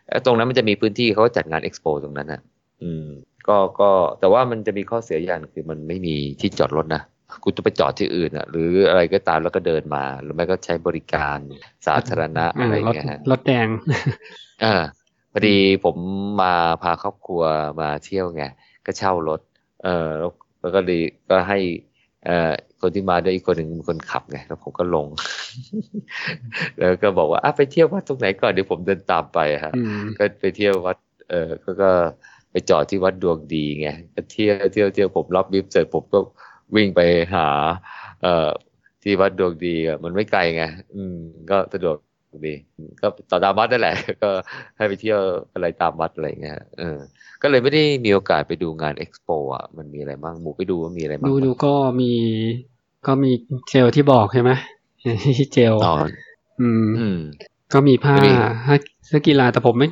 Speaker 2: เอ่อตรงนั้นมันจะมีพื้นที่เขาจัดงานเอ็กซ์โปตรงนั้นนะอืม ก็ก็แต่ว่ามันจะมีข้อเสียอย่างคือมันไม่มีที่จอดรถนะกูจะไปจอดที่อื่นอะ หรืออะไรก็ตามแล้วก็เดินมา หรือไม่ก็ใช้บริการสาธารณะ
Speaker 1: อ่า
Speaker 2: อะไร
Speaker 1: รถ
Speaker 2: เงี้ยฮะ
Speaker 1: รถแดง
Speaker 2: อ่าพอดีผมมาพาครอบครัวมาเที่ยวไงก็เช่ารถ เออแล้วแล้วก็ดีก็ให้เอ่อ คนที่มาด้วยอีกคนหนึ่งเป็นคนขับไงแล้วผมก็ลง แล้วก็บอกว่าอะไปเที่ยววัดตรงไหนก่อนเดี๋ยวผมเดินตามไปฮะ
Speaker 1: อืม
Speaker 2: ก็ไปเที่ยววัด เออก็ก็ไปจอดที่วัดดวงดีไงก็เที่ยวเที่ยวเที่ยวผมรับบิฟเสร็จผมก็วิ่งไปหา เอ่อที่วัดดวงดีอะมันไม่ไกลไงอืม ก็สะดวกดีก็ต่อตามวัดนั่นแหละ ก็ให้ไปเที่ยวอะไรตามวัดอะไรเงี้ยเออ ก็เลยไม่ได้มีโอกาสไปดูงานเอ็กซ์โปอะ มันมีอะไรบ้างหมูไปดูว่ามีอะไรบ้าง
Speaker 1: ดู
Speaker 2: ปะ
Speaker 1: ดูก็มี ก็มีเจลที่บอกใช่ไหมเจล
Speaker 2: อ๋อ
Speaker 1: อืม
Speaker 2: อืม
Speaker 1: ก็มีผ้า
Speaker 2: มี
Speaker 1: เสื้อกีฬาแต่ผมไม่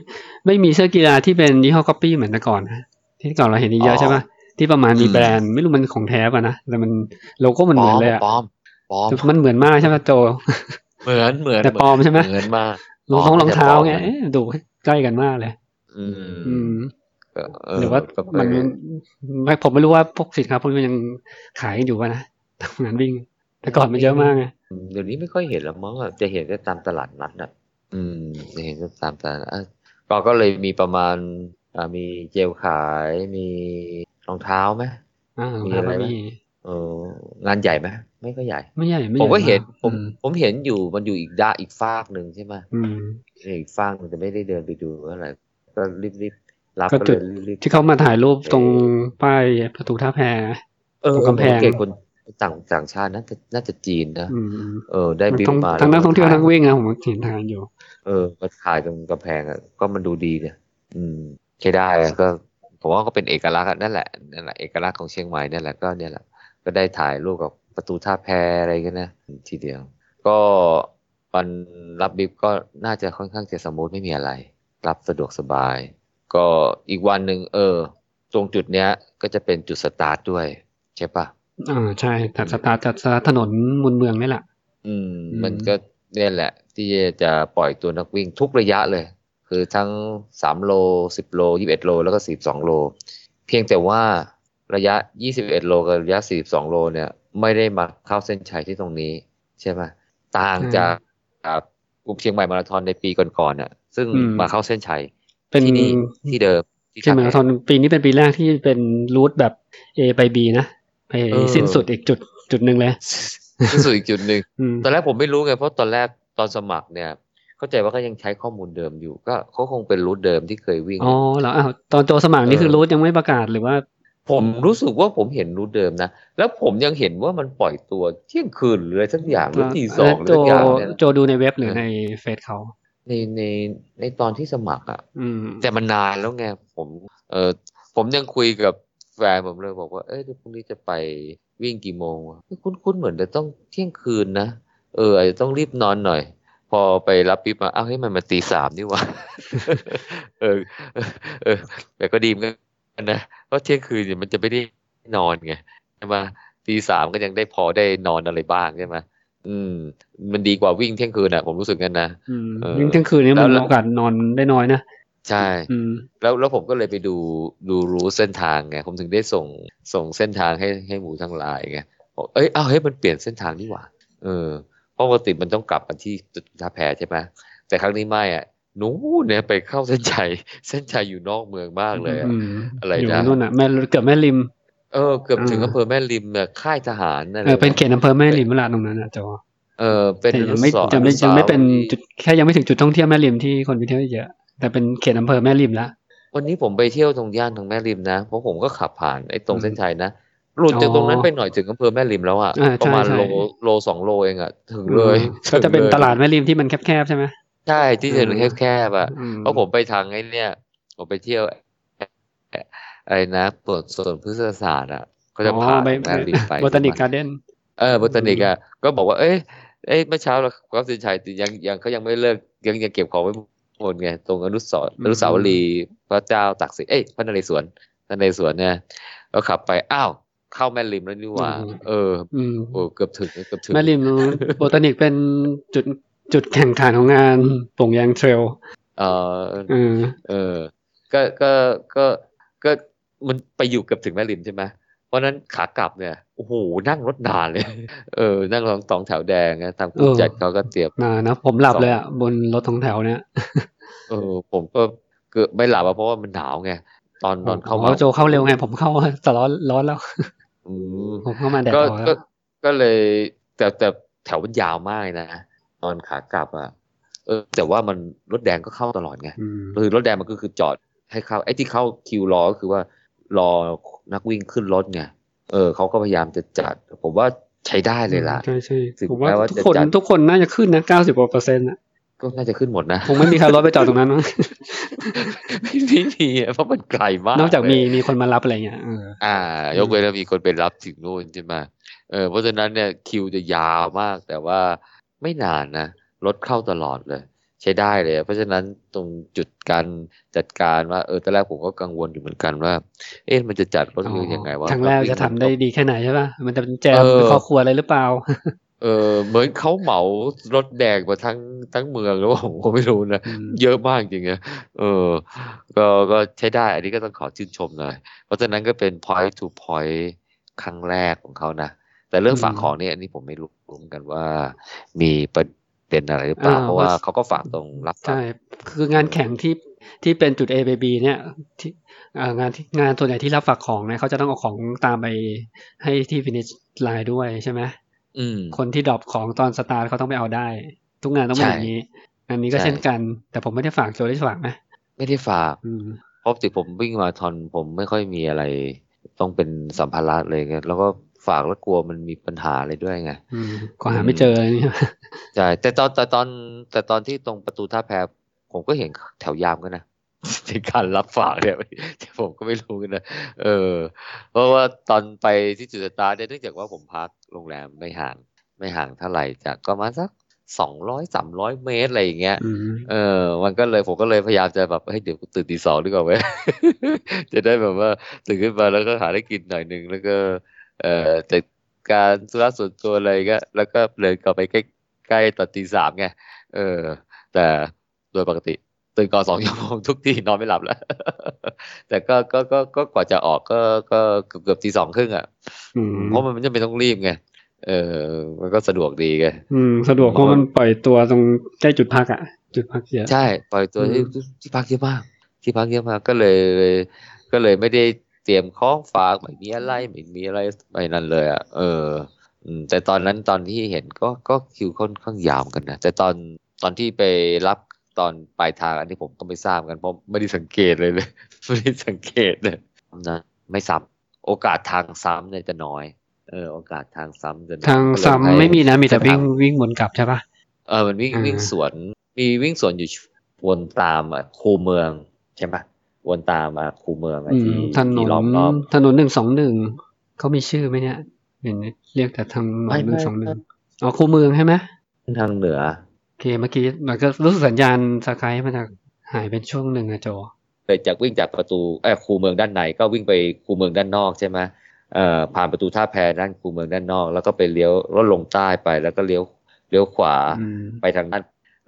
Speaker 1: ไม่มีเสื้อกีฬาที่เป็นยี่ห้อก๊อปปี้เหมือนแต่ก่อนนะที่ก่อนเราเห็นเยอะใช่ปะที่ประมาณมี
Speaker 2: อืม
Speaker 1: แบรนด์ไม่รู้มันของแท้ป่ะนะแต่มันโลโก้มันเหมือนเลยอะ
Speaker 2: ปลอมปลอม
Speaker 1: มันเหมือนมากใช่ปะโจ
Speaker 2: เหมือนเหมือน
Speaker 1: แต่ปลอมใช่ไหม
Speaker 2: เหมือนมาก
Speaker 1: รองท้องรองเท้าไง
Speaker 2: ปลอม
Speaker 1: เอ๊ะดูใกล้กันมากเลย
Speaker 2: อืม
Speaker 1: อืม
Speaker 2: ก็เห
Speaker 1: รือว่า
Speaker 2: ก็ไป
Speaker 1: มันไม่ผมไม่รู้ว่าพวกสินค้าพวกนี้มันยังขายกันอยู่ป่ะนะ งานวิ่ง แต่ก่อนมันเยอะมากไง
Speaker 2: อืมเดี๋ยวนี้ไม่ค่อยเห็นแล้วมั้งอะจะเห็นแต่ตามตลาดนัดอะ อืมจะเห็นแต่ตามตลาดนัดอะก็ก็เลยมีประมาณอ่ามีเจลขายมีรองเท้าไหม
Speaker 1: อ่า
Speaker 2: มี
Speaker 1: ครั
Speaker 2: อะ
Speaker 1: บ
Speaker 2: ไรไหม
Speaker 1: มี
Speaker 2: เอองานใหญ่ไหมไม่ก็ใหญ่
Speaker 1: ไม่ใหญ่ไม่ให
Speaker 2: ผ
Speaker 1: ญ่
Speaker 2: มก็เห็นา
Speaker 1: ก
Speaker 2: ผม
Speaker 1: อื
Speaker 2: ผมเห็นอยู่มันอยู่อีกด้านอีกฟากหนึ่งใช่ไหม
Speaker 1: อืม
Speaker 2: อีกฟากหนึ่งแต่ไม่ได้เดินไปดูอะไรก็รีบรีบรับ
Speaker 1: ก็
Speaker 2: ก็
Speaker 1: จุ
Speaker 2: เล
Speaker 1: ด
Speaker 2: ยรีบ
Speaker 1: ที่เขามาถ่ายรูปตรงป้ายประตูท่าแพ
Speaker 2: เออ
Speaker 1: ตรงกำแพง
Speaker 2: ผมสัเกตคน ต่างต่างชาติน่าจะน่าจะจีนนะ
Speaker 1: อืม
Speaker 2: เออ ได้บิ๊ก
Speaker 1: ทั้ง
Speaker 2: มา
Speaker 1: ทั้งนักท่องเที่ยว
Speaker 2: แล้
Speaker 1: ทั้งวิ่งนะผมเห็นทานอยู่
Speaker 2: เออมาถ่ายตรงกำแพงอะก็มันดูดีเนี่ย อืม ใช้ได้อะก็ ผมว่าก็เป็นเอกลักษณ์อะนั่นแหละนั่นแหละเอกลักษณ์ของเชียงใหม่นั่นแหละก็เนี่ยแหละก็ได้ถ่ายรูปกับประตูท่าแพอะไรกันนะทีเดียว ก็วันรับ bib ก็น่าจะค่อนข้างจะ smooth ไม่มีอะไร รับสะดวกสบาย ก็อีกวันหนึ่งเออ ตรงจุดเนี้ย ก็จะเป็นจุดสตาร์ทด้วย ใช่ปะ
Speaker 1: อ่าใช่แต่สตาร์ทจากสตาร์ทถนนมูลเมืองนี่แหละ
Speaker 2: อืม
Speaker 1: อืม
Speaker 2: มันก็เนี่ยแหละ ที่จะปล่อยตัวนักวิ่งทุกระยะเลย คือทั้งสามโลสิบโลยี่สิบเอ็ดโล แล้วก็สิบสองโล เพียงแต่ว่าระยะยี่สิบเอ็ดโลกับระยะสี่สิบสองโล เนี่ย ไม่ได้มาเข้าเส้นชัยที่ตรงนี้ ใช่ไหมต่างจากจากกรุงเชียงใหม่มาราธอนในปีก่อนๆน่ะ ซึ่ง
Speaker 1: อืม
Speaker 2: มาเข้าเส้นชัย
Speaker 1: เป็น
Speaker 2: ที่นี่ที่เดิมที่
Speaker 1: เชียงใหม่มาราธอนปีนี้เป็นปีแรกที่เป็นรูทแบบ A ไป B นะ ไป
Speaker 2: เออ
Speaker 1: สิ้นสุดอีกจุดจุดหนึ่งเลย
Speaker 2: ที่สุดอีกจุดหนึ่ง
Speaker 1: อืม
Speaker 2: ตอนแรกผมไม่รู้ไงเพราะตอนแรกตอนสมัครเนี่ย เข้าใจว่าก็ยังใช้ข้อมูลเดิมอยู่ ก็เขาคงเป็นรูทเดิมที่เคยวิ่ง
Speaker 1: อ๋อแล้วอ้าวตอนโจสมัครนี่
Speaker 2: เออ
Speaker 1: คือรูทยังไม่ประกาศหรือว่า
Speaker 2: ผมรู้สึกว่าผมเห็นรูทเดิมนะแล้วผมยังเห็นว่ามันปล่อยตัวเที่ยงคืนหรืออะไรสักอย่างหรือตีสองหรือ
Speaker 1: โจ
Speaker 2: สักอย่างเนี่ย
Speaker 1: โจดูในเว็บหรือในเฟซเขา
Speaker 2: ในในในตอนที่สมัครอะ
Speaker 1: อืม
Speaker 2: แต่มันนานแล้วไงผม เออผมยังคุยกับ แฟนผมเลยบอกว่า เอ้ยเดี๋ยวพรุ่งนี้จะไปวิ่งกี่โมงวะคุ้นๆเหมือนจะต้องเที่ยงคืนนะ เอออาจจะต้องรีบนอนหน่อย พอไปรับปิ๊บมาอ้าวเฮ้ยมันมาตีสามนี่หว่าเออเออ เออ แต่ก็ดีเหมือนกันนะ เพราะเที่ยงคืนเนี่ยมันจะไม่ได้นอนไงใช่ไหมตีสามก็ยังได้พอได้นอนอะไรบ้างใช่ไหมอืม มันดีกว่าวิ่งเที่ยงคืนอะ ผมรู้สึกงั้นนะ
Speaker 1: อืม
Speaker 2: เออ
Speaker 1: ยิ่งเที่ยงคืนนี้มัน
Speaker 2: แล้ว
Speaker 1: โอกาสนอนได้น้อยนะ
Speaker 2: ใช่
Speaker 1: อืม
Speaker 2: แล้วแล้วผมก็เลยไปดูดูรู้เส้นทางไง ผมถึงได้ส่งส่งเส้นทางให้ให้หมูทั้งหลายไงบอกเอ้ยอ้าวเฮ้ยมันเปลี่ยนเส้นทางนี่หว่า เออ เพราะปกติมันต้องกลับมาที่ท่าแพใช่ไหมแต่ครั้งนี้ไม่อะนู้นเนี่ยไปเข้าเส้นชัยเส้นชัยอยู่นอกเมืองมากเลยอะ
Speaker 1: อืม
Speaker 2: อะไร
Speaker 1: อยู่
Speaker 2: นะ
Speaker 1: นู่นอะแม่เกือบแม่ริม
Speaker 2: เออเกือบถึง
Speaker 1: อ่า
Speaker 2: อำเภอแม่ริมเนี่ยค่ายทหารนั่น
Speaker 1: เออเป็นเขตอำเภอแม่ริมเวลาตรงนั้นอะโจ
Speaker 2: เออเป็น
Speaker 1: แต่
Speaker 2: อ
Speaker 1: ยั
Speaker 2: นุ
Speaker 1: งไม่
Speaker 2: สาว
Speaker 1: จะไม่
Speaker 2: อนุสา
Speaker 1: ยังไม่เป็น
Speaker 2: วรีย์
Speaker 1: จุดแค่ยังไม่ถึงจุดท่องเที่ยวแม่ริมที่คนไปเที่ยวเยอะ แต่เป็นเขตอำเภอแม่ริมละ
Speaker 2: วันนี้ผมไปเที่ยวตรงย่านตรงแม่ริมนะ เพราะผมก็ขับผ่านไอ้ตรง
Speaker 1: อืม
Speaker 2: เส้นชัยนะหลุดจาก
Speaker 1: อ๋อ
Speaker 2: ตรงนั้นไปหน่อยถึงอำเภอแม่ริมแล้วอะ
Speaker 1: อ่าใช่
Speaker 2: ประมาณ
Speaker 1: ใช่
Speaker 2: โลโลสองโลเองอะถึงเลย
Speaker 1: ก็จะเป็น
Speaker 2: ถึงลย
Speaker 1: ตลาดแม่ริมที่มันแคบๆใช่ไหม
Speaker 2: ใช่ที่จะ
Speaker 1: อืม
Speaker 2: แคบๆอะ
Speaker 1: อืม
Speaker 2: เพราะผมไปทางไอ้เนี่ยผมไปเที่ยวอะไรนะปวดส่วนพฤกษศาสตร์อะก็จะผ่าน
Speaker 1: ไป
Speaker 2: แม่ริมไป
Speaker 1: botanic gardenเอ
Speaker 2: อโบตานิกอะก็บอกว่าเอ้ยเอ้ยเมื่อเช้าเรากราฟสินชัยยังยังเขายังไม่เลิกยังยังเก็บของไว้ หมดไงตรงอนุสรณ์อนุสาวรีย์พระเจ้าตากสินเอ้ยพระนเรศวรพระนเรศวรเนี่ยก็ขับไปอ้าวเข้าแม่ริมแล้วนี่หว่า
Speaker 1: อืม
Speaker 2: เออ
Speaker 1: อืม
Speaker 2: โอ้เกือบถึงเกือบถึง
Speaker 1: แม่ริมโบตานิกเป็นจุดจุดแข่งขันของงานโป่งยางเทรล
Speaker 2: เออ
Speaker 1: เออ
Speaker 2: เออ ก็ก็ก็ก็มันไปอยู่เกือบถึงแม่ริมใช่ไหม เพราะฉะนั้นขากลับเนี่ยโอ้โหนั่งรถนานเลย เออ นั่งรองตองแถวแดงนะทางผู้
Speaker 1: เออ
Speaker 2: จัดเขาก็เตรียม
Speaker 1: นานะผมหลับเลยอะบนรถท้องแถวเนี่ย
Speaker 2: เออ ผมก็เกือบไม่หลับอะเพราะว่ามันหนาวไงตอนตอนเข้า
Speaker 1: อ๋
Speaker 2: มา
Speaker 1: อโจเข้าเร็วไง ผมเข้าแต่ร้อนร้อนแล้ว
Speaker 2: อืม
Speaker 1: ผมเข้ามาแดด
Speaker 2: ก็
Speaker 1: ออกแล้
Speaker 2: ก็
Speaker 1: ว
Speaker 2: ก็เลยแต่แต่แถวมันยาวมากเลยนะตอนขากลับอะเออ แต่ว่ามันรถแดงก็เข้าตลอดไง
Speaker 1: อืม
Speaker 2: คือรถแดงมันก็คือจอดให้เข้าไอ้ที่เข้าคิวรอก็คือว่า รอนักวิ่งขึ้นรถไงเออเขาก็พยายามจะจัด ผมว่าใช้ได้เลยล่ะ
Speaker 1: ใช่ใช่
Speaker 2: ถึง
Speaker 1: ผมว่า
Speaker 2: แม้ว่า
Speaker 1: ทุก
Speaker 2: จะ
Speaker 1: คน
Speaker 2: จัด
Speaker 1: ทุกคนน่าจะขึ้นนะเก้าสิบกว่าเปอร์เซ็นต์อะ
Speaker 2: ก็น่าจะขึ้นหมดนะ
Speaker 1: คงไม่มีใครรถไปจอดตรงนั้นมั้ง
Speaker 2: ไม่ไม่มีอะเพราะมันไกลมาก
Speaker 1: นอกจาก
Speaker 2: เลย
Speaker 1: มีมีคนมารับอะไรเงี้ยเออ
Speaker 2: อ่า ยกเว้นว่ามีคนไปรับถึงนู่นใช่ไหมเออเพราะฉะนั้นเนี่ยคิวจะยาวมาก แต่ว่าไม่นานนะรถเข้าตลอดเลย ใช้ได้เลย เพราะฉะนั้นตรงจุดการจัดการว่าเออตอนแรกผมก็กังวลอยู่เหมือนกันว่า เอ๊ะมันจะจัดรถมือยังไงวะ
Speaker 1: ครั้งแรกจะทำได้ดีแค่ไหนใช่ป่ะมันจะเป็นแจม
Speaker 2: เออ
Speaker 1: เป็นครอบครัวอะไรหรือเปล่า
Speaker 2: เออเหมือนเขาเหมารถแดงมาทั้งทั้งเมืองหรือว่าผมก็ไม่รู้นะ
Speaker 1: อืม
Speaker 2: เยอะมากจริงๆเออ ก็ก็ใช้ได้ อันนี้ก็ต้องขอชื่นชมหน่อยเพราะฉะนั้นก็เป็น point to point ครั้งแรกของเขานะแต่เรื่อง
Speaker 1: อืม
Speaker 2: ฝากของเนี่ยอันนี้ผมไม่รู้เหมือนกันว่า มีประ เด็นอะไรหรือเปล่า
Speaker 1: อ่า
Speaker 2: เพราะว่า
Speaker 1: ว่า
Speaker 2: เขาก็ฝากตรงรับฝาก
Speaker 1: ใช่คืองานแข่งที่ที่เป็นจุด A ไป B เนี่ยที่อ่างานที่งานส่วนใหญ่ที่รับฝากของเนี่ยเขาจะต้องเอาของตามไปให้ที่ finish line ด้วยใช่ไหม
Speaker 2: อืม
Speaker 1: คนที่ drop ของตอนสตาร์ทเขาต้องไปเอาได้ ทุกงานต้องเป็น
Speaker 2: ใช่
Speaker 1: อย่างนี้อันนี้ก็
Speaker 2: ใช่
Speaker 1: เช่นกัน แต่ผมไม่ได้ฝากโจได้ฝากไหม
Speaker 2: ไม่ได้ฝาก
Speaker 1: อืม
Speaker 2: เพราะปกติผมวิ่งมาราธอนผมไม่ค่อยมีอะไร ต้องเป็นสัมภาระเลยไงแล้วก็ ฝากแล้วกลัวมันมีปัญหาอะไรด้วยไง
Speaker 1: อืมก็หาไม่เจอเลยเนี่ย
Speaker 2: ใช่แต่ตอนแต่ตอนแต่ตอนที่ตรงประตูท่าแพผมก็เห็นแถวยามกันนะในการรับฝากเนี่ยผมก็ไม่รู้กันนะเออ เพราะว่าตอนไปที่จุดสตาร์ทเนี่ยเนื่องจากว่าผมพักโรงแรมไม่ห่าง ไม่ห่างเท่าไหร่จากก็ประมาณสักสองร้อยสามร้อยเมตรอะไรอย่างเงี้ย
Speaker 1: อืม
Speaker 2: เออ มันก็เลยผมก็เลยพยายามจะแบบเฮ้ยเดี๋ยวกูตื่นตีสองดีกว่าเว้ยจะได้แบบว่าตื่นขึ้นมาแล้วก็หาได้กินหน่อยหนึ่งแล้วก็ เอ่อจัดการธุระส่วนตัวอะไรก็ แล้วก็เลยกลับไปใกล้ใกล้ตอนตีสามไงเออ แต่โดยปกติตื่นก่อนสองชั่วโมงทุกทีนอนไม่หลับแล้ว แต่ก็ก็ก็ก็กว่าจะออกก็ก็เกือบเกือบตีสองครึ่งอะ
Speaker 1: อืม
Speaker 2: เพราะมันไม่จำเป็นต้องรีบไงเออ มันก็สะดวกดีไง
Speaker 1: อืม สะดวกเพราะมันปล่อยตัวตรงใกล้จุดพักอะ จุดพักเยอะ
Speaker 2: ใช่ ปล่อยตัว
Speaker 1: อืม
Speaker 2: ที่ที่พักเยอะมาก ที่พักเยอะมากก็เลย ก็เลยไม่ได้ เตรียมของฝากไม่มีอะไรไม่มีอะไรไม่นั่นเลยอะเอออืมแต่ตอนนั้นตอนที่เห็นก็ก็คิวค่อนข้างยาวเหมือนกันนะแต่ตอนตอนที่ไปรับตอนปลายทางอันนี้ผมก็ไม่ทราบเหมือนกันเพราะไม่ได้สังเกตเลยเลยไม่ได้สังเกตเลยนะไม่ซ้ำโอกาสทางซ้ำเนี่ยจะน้อยเออโอกาสทางซ้ำจะน้อย
Speaker 1: ทาง
Speaker 2: ก็เลย
Speaker 1: ซ้ำ
Speaker 2: ให้
Speaker 1: ไม่มีนะมีแต่
Speaker 2: เส้น
Speaker 1: วิ่
Speaker 2: ทาง
Speaker 1: วิ่งวนกลับใช่ปะ
Speaker 2: เออมันวิ่ง
Speaker 1: อ่า
Speaker 2: วิ่งสวนมีวิ่งสวนอยู่วนตามอะคูเมืองใช่ปะ วนตามอะคูเมืองอะ
Speaker 1: อืม
Speaker 2: ที่
Speaker 1: ถน
Speaker 2: ที่
Speaker 1: น
Speaker 2: ล้อมรอบ
Speaker 1: ถนนหนึ่งสองหนึ่งเขามีชื่อไหมเนี่ยเห็นเรียกแต่ทางหน
Speaker 2: ไม่
Speaker 1: นหนึ่ง
Speaker 2: ไม่
Speaker 1: สองหนึ่งอ๋อคูเมืองใช่ไหม
Speaker 2: ทางเหนือ
Speaker 1: โอเคเมื่อกี้มันก็รู้สึกสัญญาณสกายมันจะหายเป็นช่วงหนึ่งอะโจ
Speaker 2: เลยจากวิ่งจากประตูเออคูเมืองด้านในก็วิ่งไปคูเมืองด้านนอกใช่ไหมเอ่อผ่านประตูท่าแพด้านคูเมืองด้านนอก แล้วก็ไปเลี้ยวแล้วลงใต้ไปแล้วก็เลี้ยวเลี้ยวขวา
Speaker 1: อืม
Speaker 2: ไปทางด้าน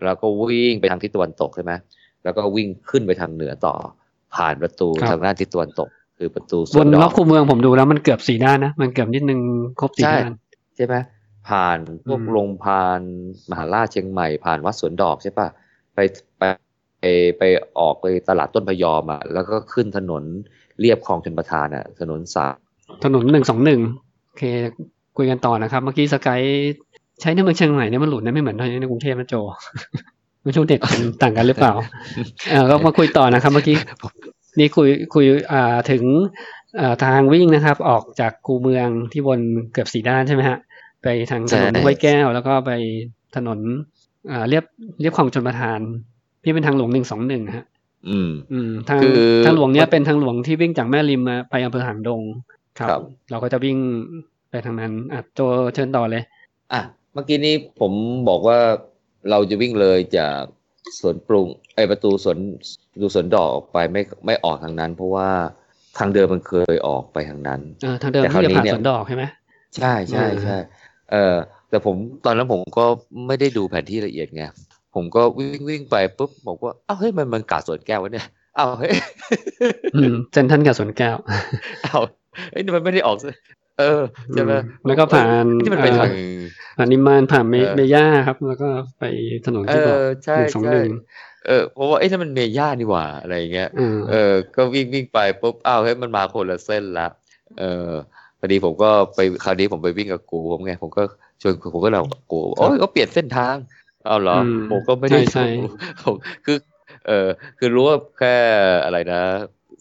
Speaker 2: แล้วก็วิ่งไปทางทิศตะวันตกใช่ไหมแล้วก็วิ่งขึ้นไปทางเหนือต่อ ผ่านประตูทางด้านทิศตะวันตก คือประตูส
Speaker 1: ว
Speaker 2: วน
Speaker 1: น
Speaker 2: ด
Speaker 1: ร
Speaker 2: อ
Speaker 1: อบ
Speaker 2: ก
Speaker 1: คูเมืองผมดูแล้วมันเกือบสี่ด้านนะมันเกือบนิดนึงครบสี่
Speaker 2: ใช่
Speaker 1: ด้าน
Speaker 2: ใช่ไหมผ่านพวก
Speaker 1: อืม
Speaker 2: โรงพานมหาราชเชียงใหม่ผ่านวัดสวนดอกใช่ปะไปไปไปไปออกไปตลาดต้นพยอมอะแล้วก็ขึ้นถนนเรียบคลองชนประทานอะ ถนนสาย
Speaker 1: ถนนหนึ่งสองหนึ่งโอเคคุยกันต่อนะครับ เมื่อกี้สกายใช้ในเมืองเชียงใหม่เนี่ยมันหลุดนะไม่เหมือนในกรุงเทพนะโจ ไม่รู้เด็ดมันต่างกันหรือเปล่าเออก็มาคุยต่อนะครับ เมื่อกี้นี่คุยคุยอ่าถึงอ่าทางวิ่งนะครับ ออกจากคูเมืองที่วนเกือบสี่ด้านใช่ไหมฮะ ไปทางถนนห้วยแก้ว แล้วก็ไปถนนอ่าเรียบเรียบคลองชนประทาน ที่เป็นทางหลวงหนึ่งสองหนึ่งฮะ
Speaker 2: อืม
Speaker 1: อืม ทาง
Speaker 2: คือ
Speaker 1: ทางหลวงเนี้ยเป็นทางหลวงที่วิ่งจากแม่ริมมาไปอำเภอหางดงครับ
Speaker 2: ครับ
Speaker 1: เราก็จะวิ่งไปทางนั้นอะโจเชิญต่อเลย
Speaker 2: อะ เมื่อกี้นี้ผมบอกว่า เราจะวิ่งเลยจากสวนปรุงไอยประตูสวนดูสวนดอกออกไปไม่ไม่ออกทางนั้น เพราะว่าทางเดิมมันเคยออกไปทางนั้น
Speaker 1: เออทางเดิม
Speaker 2: แต่คราว
Speaker 1: ที่จะ
Speaker 2: นี้
Speaker 1: ผ่าน
Speaker 2: เนี่ย
Speaker 1: สวนดอกใช่ไหม
Speaker 2: ใช่ใช่
Speaker 1: อ่า
Speaker 2: ใช่เออแต่ผมตอนนั้นผมก็ไม่ได้ดูแผนที่ละเอียดไงผมก็วิ่งวิ่งไปปุ๊บบอกว่าอ้าวเฮ้ยมันมันกาดสวนแก้ววะเนี่ยอ้าวเฮ้ย
Speaker 1: อืมเซนทรันกับสวนแก้ว
Speaker 2: อ้าวเอ้ยนี่มันไม่ได้ออกซะ เออใช่ไหม
Speaker 1: อืมแล้วก็ผ่าน
Speaker 2: เอ้ยนี่มันไป
Speaker 1: เอ่อ
Speaker 2: ทาง
Speaker 1: ผ่านนิมานผ่านเม
Speaker 2: เออ
Speaker 1: เมย่าครับ แล้วก็ไปถนน
Speaker 2: เอ
Speaker 1: ที่บอก
Speaker 2: อใช่
Speaker 1: หนึ่งสอง
Speaker 2: ใช่
Speaker 1: หนึ่ง
Speaker 2: เออเพราะว่าเอ้ยนั่นมันเมย่านี่หว่าอะไรอย่างเงี้ย
Speaker 1: อืม
Speaker 2: เออ ก็วิ่งวิ่งไปปุ๊บอ้าวเฮ้ยมันมาคนละเส้นละเออพอดีผมก็ไปคราวนี้ผมไปวิ่งกับกูผมไงผมก็ชวนผมก็เรากูโอ้ยก็เปลี่ยนเส้นทางเอาเหรอ
Speaker 1: อืม
Speaker 2: ผมก็ไม่ได้
Speaker 1: ใช่
Speaker 2: ดู
Speaker 1: ใช่
Speaker 2: ผมคือ เออคือรู้ว่าแค่อะไรนะ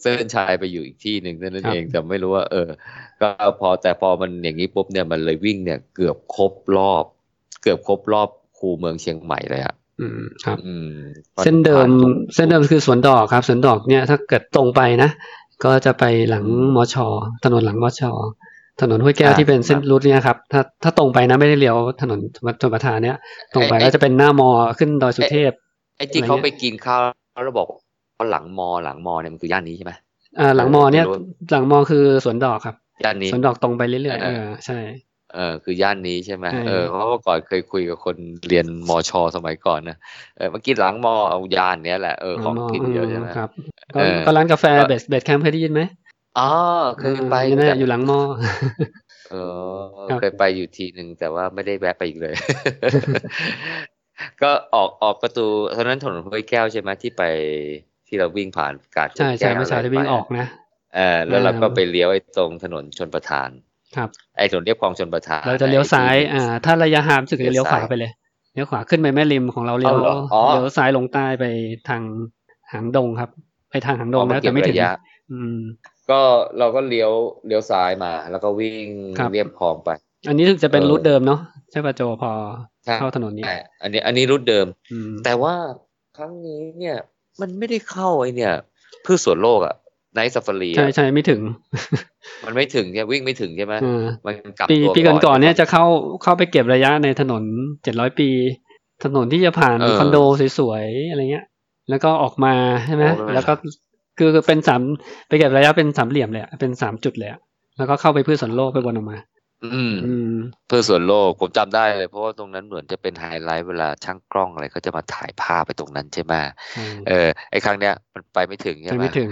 Speaker 2: เส้นชายไปอยู่อีกที่หนึ่งเท่านั้นเองแต่ไม่รู้ว่า เออ ก็พอแต่พอมันอย่างนี้ปุ๊บเนี่ยมันเลยวิ่งเนี่ย เกือบครบรอบ เกือบครบรอบคูเมืองเชียงใหม่เลยอะ
Speaker 1: อืมครับ
Speaker 2: อืม
Speaker 1: เส้นเดิม
Speaker 2: ผ่าตรง
Speaker 1: เส้นเดิมคือสวนดอกครับสวนดอกเนี่ยถ้าเกิดตรงไปนะก็จะไปหลังมอชอถนนหลังมอชอถนนห้วยแก้ว
Speaker 2: อ่า
Speaker 1: ที่เป็นเส้น
Speaker 2: ครับ
Speaker 1: รูทเนี่ยครับถ้าถ้าตรงไปนะไม่ได้เลี้ยวถนนชนประทานเนี่ย ตรงไป
Speaker 2: ไอ้
Speaker 1: แล้วจะเป็นหน้ามอขึ้นดอยสุเทพ
Speaker 2: ไอ้ที่
Speaker 1: อะไร
Speaker 2: เขา
Speaker 1: เงี้ย
Speaker 2: ไปกินข้าวแล้วบอก ว่าหลังมอหลังมอเนี่ยมันคือย่านนี้ใช่ไหม
Speaker 1: อ่าหลังมอเนี่ย
Speaker 2: ไม่รู้
Speaker 1: หลังมอคือสวนดอกครับ
Speaker 2: ย่านนี้
Speaker 1: สวนดอกตรงไปเรื่อยๆ
Speaker 2: เอ
Speaker 1: เอ
Speaker 2: อ
Speaker 1: อใช่
Speaker 2: เออคือย่านนี้ใช่ไหม
Speaker 1: ใช่
Speaker 2: เออเพราะว่าก่อนเคยคุยกับคนเรียนมอชอสมัยก่อนนะเออเมื่อกี้หลังมอเอาย่านเนี้ยแหละเออของกินเยอะใช่ไหม
Speaker 1: ครับก็
Speaker 2: เออ
Speaker 1: ก็ร้านกาแฟ
Speaker 2: ก็
Speaker 1: เบสเบสแคมป์เคยได้ยินไหม
Speaker 2: อ๋อเคยไป
Speaker 1: อ่านั่นแห
Speaker 2: แต่
Speaker 1: ละอยู่หลังมอ
Speaker 2: เออเคยไปอยู่ทีหนึ่งแต่ว่าไม่ได้แวะไปอีกเลย ก็ออกออกประตูตอนนั้นถนนห้วยแก้วใช่ไหมที่ไป ที่เราวิ่งผ่านกาด
Speaker 1: ใช่ใช่เมื่อเช้าที่วิ่งออกนะ
Speaker 2: เออแล้วเราก็ไปเลี้ยวไอ้ตรงถนนชนประทาน
Speaker 1: ครับ
Speaker 2: ไอ้ถนนเรียบคลองชนประทาน
Speaker 1: เราจะเลี้ยวซ้ายอ่าถ้าระยะห่างรู้สึกจะเลี้ยวขวาไปเลยเลี้ยวขวาขึ้นไปแม่ริมของเราเลี้ยวเลี้ยวซ้ายลงใต้ไปทางหางดงครับ ไปทางหางดงแล้วแต่ไม่ถึงอืม
Speaker 2: ก็เราก็เลี้ยวเลี้ยวซ้ายมา แล้วก็วิ่งเรียบคลองไป
Speaker 1: อันนี้ถึงจะเป็นรูทเดิมเนาะใช่ป่ะโจพอเข้าถนนนี้
Speaker 2: อันนี้ อันนี้ route เดิม
Speaker 1: อืม
Speaker 2: แต่ว่าครั้งนี้เนี่ย มันไม่ได้เข้าไอเนี่ยพืชสวนโลกอะ Night Safari
Speaker 1: ใช่ใช่ไม่ถึง
Speaker 2: มันไม่ถึงใช่วิ่งไม่ถึงใช่ไหมมันกลับ
Speaker 1: ปี
Speaker 2: ตัว
Speaker 1: ปีก่อนก่อนเนี่ยจะเข้าเข้าไปเก็บระยะในถนนเจ็ดร้อยปี ถนนที่จะผ่านคอนโดสวยๆอะไรเงี้ย แล้วก็ออกมาใช่ไหมแล้วก็คือเป็นสามไปเก็บระยะเป็นสามเหลี่ยมเลยเป็นสามจุดเลยแล้วก็เข้าไปพืชสวนโลกไปวนออกมา
Speaker 2: อืม
Speaker 1: อืม
Speaker 2: เพื่อส่วนโลกผมจำได้เลย เพราะว่าตรงนั้นเหมือนจะเป็นไฮไลท์เวลาช่างกล้องอะไรเขาจะมาถ่ายภาพไปตรงนั้นใช่ไหมเออไอครั้งเนี้ยมันไปไม่ถึงใช่ไหม
Speaker 1: ไม่ถึง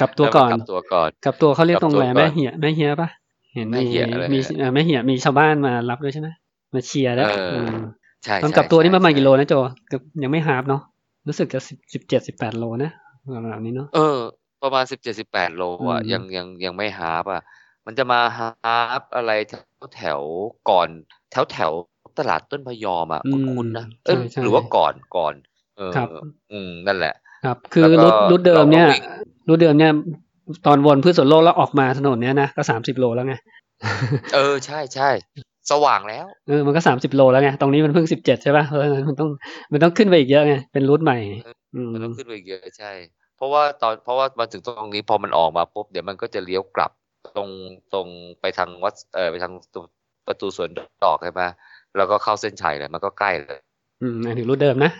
Speaker 1: กลับตัวก่อน
Speaker 2: กลับตัวก่อน
Speaker 1: กลับตัวเขาเรียกตรงแหลแม่เหียแม่เหียปะเห็นมีมีแม่เหียมีชาวบ้านมารับด้วยใช่ไหมมาเชียร์แล้ว
Speaker 2: ใช่
Speaker 1: ตอนกลับตัวนี่ประมาณกี่โลนะโจยังไม่ half เนาะรู้สึกจะสิบสิบเจ็ดสิบแปดโลนะประมาณนี้เนาะ
Speaker 2: เออ ประมาณสิบเจ็ดสิบแปดโลอะยังยังยังไม่ half อะ มันจะมา half อะไรแถวแถวก่อน แถวแถวตลาดต้นพยอมอะคุณคุณนะเออหรือว่าก่อนก่อน เอออืมนั่นแหละ
Speaker 1: ครับ คือ route route เดิมเนี่ย route เดิมเนี่ย ตอนวนพืชสวนโลกแล้วออกมาถนนเนี้ยนะก็สามสิบโลแล้วไง
Speaker 2: เออใช่ใช่สว่างแล้ว
Speaker 1: เออมันก็สามสิบโลแล้วไงตรงนี้มันเพิ่งสิบเจ็ดใช่ป่ะเพราะฉะนั้นมันต้องมันต้องขึ้นไปอีกเยอะไงเป็น route ใหม่
Speaker 2: มันต้องขึ้นไปอีกเยอะใช่ เพราะว่าตอนเพราะว่ามาถึงตรงนี้พอมันออกมาปุ๊บเดี๋ยวมันก็จะเลี้ยวกลับ ตรงตรงไปทางวัดเออไปทางประตูสวนดอกใช่ไหมแล้วก็เข้าเส้นชัยเลยมันก็ใกล้เลย
Speaker 1: อืมถึงรูทเดิมนะ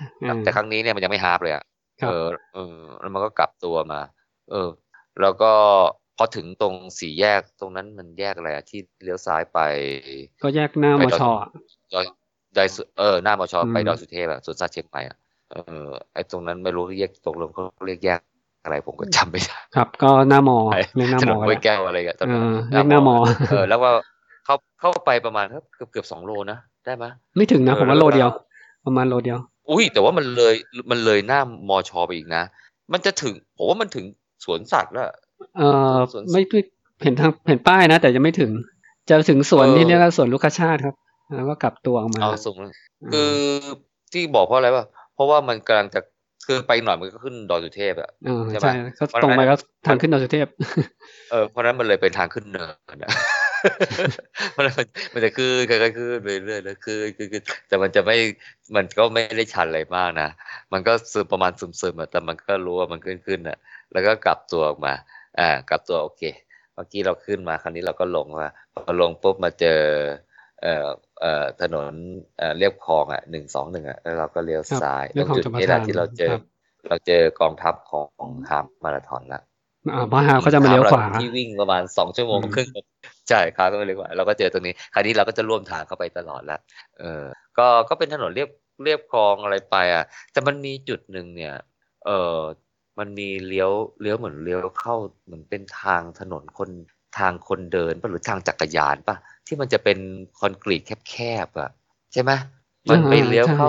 Speaker 2: แต่ครั้งนี้เนี่ยมันยังไม่ฮาร์ปเลยอะเออเออแล้วมันก็กลับตัวมา เออ แล้วก็พอถึงตรงสี่แยกตรงนั้นมันแยกอะไรอะที่เลี้ยวซ้ายไป
Speaker 1: ก็แยกหน้ามช
Speaker 2: ดอยดอยเออหน้ามชไปดอยสุเทพอะสวนสัตว์เชียงใหม่อะเออไอตรงนั้นไม่รู้เรียกตกลงเขาเรียกแยก อะไรผมก็จำไม่ได้
Speaker 1: ครับ ก็หน้ามอเรียกหน้ามอ
Speaker 2: ไว้แก้วอะไรกันตอนนั้น
Speaker 1: เรียกหน้ามอ
Speaker 2: เออแล้วก็เข้าเข้าไปประมาณเกือบเกือบสองโลนะได้ไหม
Speaker 1: ไม่ถึงนะผมว่าโลเดียว ประมาณโลเดียว
Speaker 2: อุ้ยแต่ว่ามันเลยมันเลยหน้ามอชอไปอีกนะ มันจะถึงผมว่ามันถึงสวนสัตว์แล้ว
Speaker 1: เออไม่เห็นทางเห็นป้ายนะ แต่จะไม่ถึง จะถึงสวนที่เรียกว่าสวนลูกชาติครับแล้วก็กลับตัวออกมา
Speaker 2: เอาสูงคือที่บอกเพราะอะไรวะเพราะว่ามันกำลังจะ คือไปหน่อยมันก็ขึ้นดอยสุเทพอะใช่ไหม
Speaker 1: ก็ตรงไปก็ทางขึ้นดอยสุเทพ
Speaker 2: เออเพราะนั้นมันเลยเป็นทางขึ้นเนินนะมันมันจะขึ้นค่อยๆขึ้นไปเรื่อยๆแล้วคือคือแต่มันจะไม่มันก็ไม่ได้ชันอะไรมากนะมันก็ซึมประมาณซึมๆอะแต่มันก็รู้ว่ามันขึ้นขึ้นอะแล้วก็กลับตัวออกมา อ่ากลับตัวโอเค เมื่อกี้เราขึ้นมาคราวนี้เราก็ลงมาพอลงปุ๊บมาเจอ เอ่อเอ่อถนนเอ่อเรียบคลองอะหนึ่งสองหนึ่งอะแล้วเราก็เลี้ยวซ้ายตรงจุดนี้แหละที่เราเจอ เราเจอกองทัพของฮาร์มาราธอนละ
Speaker 1: อ่าพอฮาเขาจะมาเลี้ยวขวา
Speaker 2: ที่วิ่งประมาณสองชั่วโมงครึ่งใช่ครับก็มาเลี้ยวขวาเราก็เจอตรงนี้ คราวนี้เราก็จะร่วมทางเข้าไปตลอดละเออก็ก็เป็นถนนเรียบเรียบคลองอะไรไปอะ แต่มันมีจุดหนึ่งเนี่ย เออมันมีเลี้ยวเลี้ยวเหมือนเลี้ยวเข้าเหมือนเป็นทางถนนคนทางคนเดินป่ะหรือทางจักรยานป่ะ ที่มันจะเป็นคอนกรีตแคบๆอะใช่ไหมมันไปเลี้ยวเข้า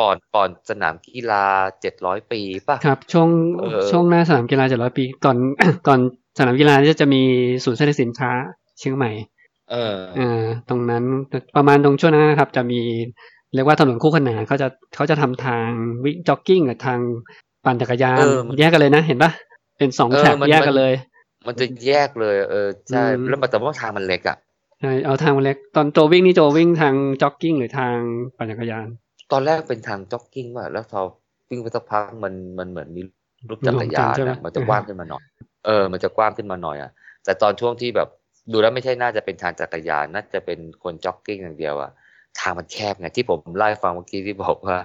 Speaker 2: ก่อนก่อนสนามกีฬาเจ็ดร้อยปีป่ะ
Speaker 1: ครับ ช่วงช่วงหน้าสนามกีฬาเจ็ดร้อยปี ก่อนก่อนสนามกีฬาจะมีศูนย์แสดงสินค้าเชียงใหม่
Speaker 2: เออ
Speaker 1: อ่าตรงนั้นประมาณตรงช่วงนั้นครับ จะมีเรียกว่าถนนคู่ขนานเขาจะเขาจะทำทางวิ่งจ็อกกิ้งกับทางปั่นจักรยานแยกกันเลยนะ เห็นปะเป็นสองแฉกแยกกันเลย
Speaker 2: มันจะแยกเลย เออใช่แล้วแต่ว่าทางมันเล็กอะ
Speaker 1: ใช่เอาทางมันเล็ก ตอนโจวิ่งนี่โจวิ่งทางจ็อกกิ้งหรือทางปั่นจักรยาน
Speaker 2: ตอนแรกเป็นทางจ็อกกิ้งว่ะแล้วพอวิ่งไปสักพักมันมันเหมือนมีรูปจักรยานนะมันจะกว้างขึ้นมาหน่อยเออ มันจะกว้างขึ้นมาหน่อยอะ แต่ตอนช่วงที่แบบดูแล้วไม่ใช่น่าจะเป็นทางจักรยานน่าจะเป็นคนจ็อกกิ้งอย่างเดียวอะทางมันแคบไงที่ผมเล่าให้ฟังเมื่อกี้ที่บอกว่า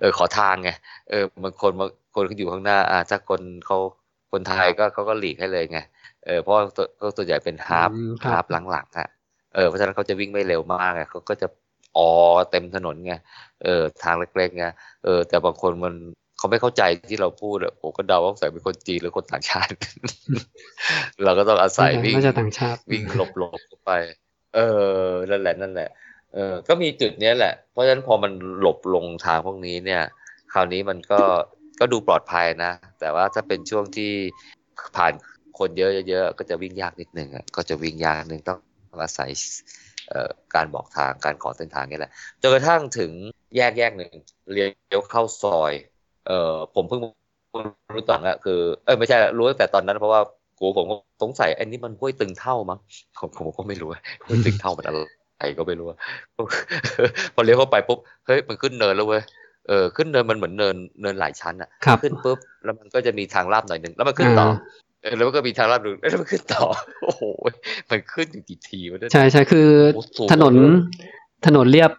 Speaker 2: เออขอทางไงเออบางคนบางคนเขาอยู่ข้างหน้า อ่าถ้าคนเขาคนไทยก็เขาก็หลีกให้เลยไงเออเพราะส่วนส่วนใหญ่เป็น half half หลังๆอะ เออเพราะฉะนั้นเขาจะวิ่งไม่เร็วมากไงเขาก็จะออเต็มถนนไงเออทางเล็กๆไงเออแต่บางคนมันเขาไม่เข้าใจที่เราพูดอะผมก็เดาว่าใส่เป็นคนจีนหรือคนต่างชาติ เราก็ต้องอาศัยวิ่ง
Speaker 1: น่าจะต่างชาติ
Speaker 2: วิ่งหลบๆไป เออนั่นแหละนั่นแหละเออก็มีจุดเนี้ยแหละ เพราะฉะนั้นพอมันหลบลงทางพวกนี้เนี่ย คราวนี้มันก็ก็ดูปลอดภัยนะ แต่ว่าถ้าเป็นช่วงที่ผ่านคนเยอะๆก็จะวิ่งยากนิดนึงอะก็จะวิ่งยากนิดนึงต้อง อาศัยการบอกทางการขอเส้นทางนี่แหละจนกระทั่งถึงแยกแยกหนึ่งเลี้ยวเข้าซอย เออผมเพิ่งรู้ตอนละคือเออไม่ใช่รู้ตั้งแต่ตอนนั้นเพราะว่ากูผมก็สงสัยอันนี้มันห้วยตึงเท่ามั้งผมผมก็ไม่รู้ห้วยตึงเท่ามันอะไรก็ไม่รู้พอเลี้ยวเข้าไปปุ๊บเฮ้ยมันขึ้นเนินแล้วเว้ยเออขึ้นเนินมันเหมือนเนินเนินหลายชั้นอะขึ้นปุ๊บแล้วมันก็จะมีทางลาบหน่อยหนึ่งแล้วมันขึ้นต่อ แล้วมันก็มีทางลาดดูแล้วมันขึ้นต่อ โอ้โห มันขึ้นอยู่กี่ทีวะ
Speaker 1: ใช่ใช่คือถนนถนนเรียบ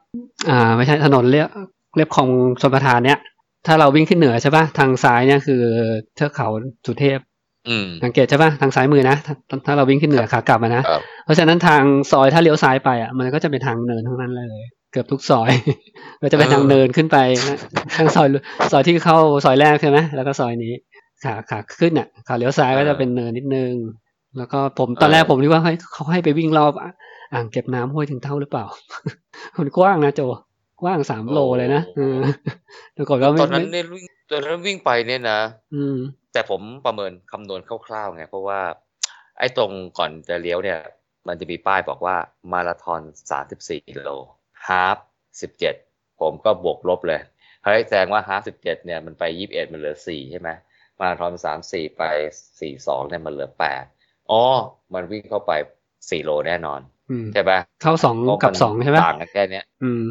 Speaker 1: อ่า ไม่ใช่ถนนเรียบเรียบของชนประทานเนี้ยถ้าเราวิ่งขึ้นเหนือใช่ปะทางซ้ายเนี่ยคือเทือกเขาสุเทพสังเกตใช่ปะทางซ้ายมือนะถ้าเราวิ่งขึ้นเหนือขากลับนะเพราะฉะนั้นทางซอยถ้าเลี้ยวซ้ายไปอะมันก็จะเป็นทางเนินทั้งนั้นเลย เกือบทุกซอยก็จะเป็นทางเนินขึ้นไปทางซอยซอยที่เข้าซอยแรกใช่ไหมแล้วก็ซอยนี้ ขาขาขึ้นอะขาเลี้ยวซ้ายก็จะเป็นเนินนิดนึง แล้วก็ผมตอนแรกผมคิดว่าให้เขาให้ไปวิ่งรอบอ่างเก็บน้ำห้วยถึงเท่าหรือเปล่า มันกว้างนะโจกว้างสามโลเลยนะ
Speaker 2: แล้วก็ตอนนั้นเนี่ยวิ่งตอนนั้นวิ่งไปเนี่ยนะอืม แต่ผมประเมินคำนวณคร่าวๆไงเพราะว่า ไอ้ตรงก่อนจะเลี้ยวเนี่ย มันจะมีป้ายบอกว่ามาราธอนสามสิบสี่กิโลฮาฟสิบเจ็ดผมก็บวกลบเลยเฮ้ยแสดงว่าฮาฟสิบเจ็ดเนี่ยมันไปยี่สิบเอ็ดมันเหลือสี่ใช่ไหม มาราธอนสามสี่ไปสี่สองเนี่ยมันเหลือแปดอ๋อ มันวิ่งเข้าไปสี่โลแน่นอนใช่ปะ
Speaker 1: เข้าสองกับสองใช่ไหม
Speaker 2: ต่างกันแค่เนี้ยอืม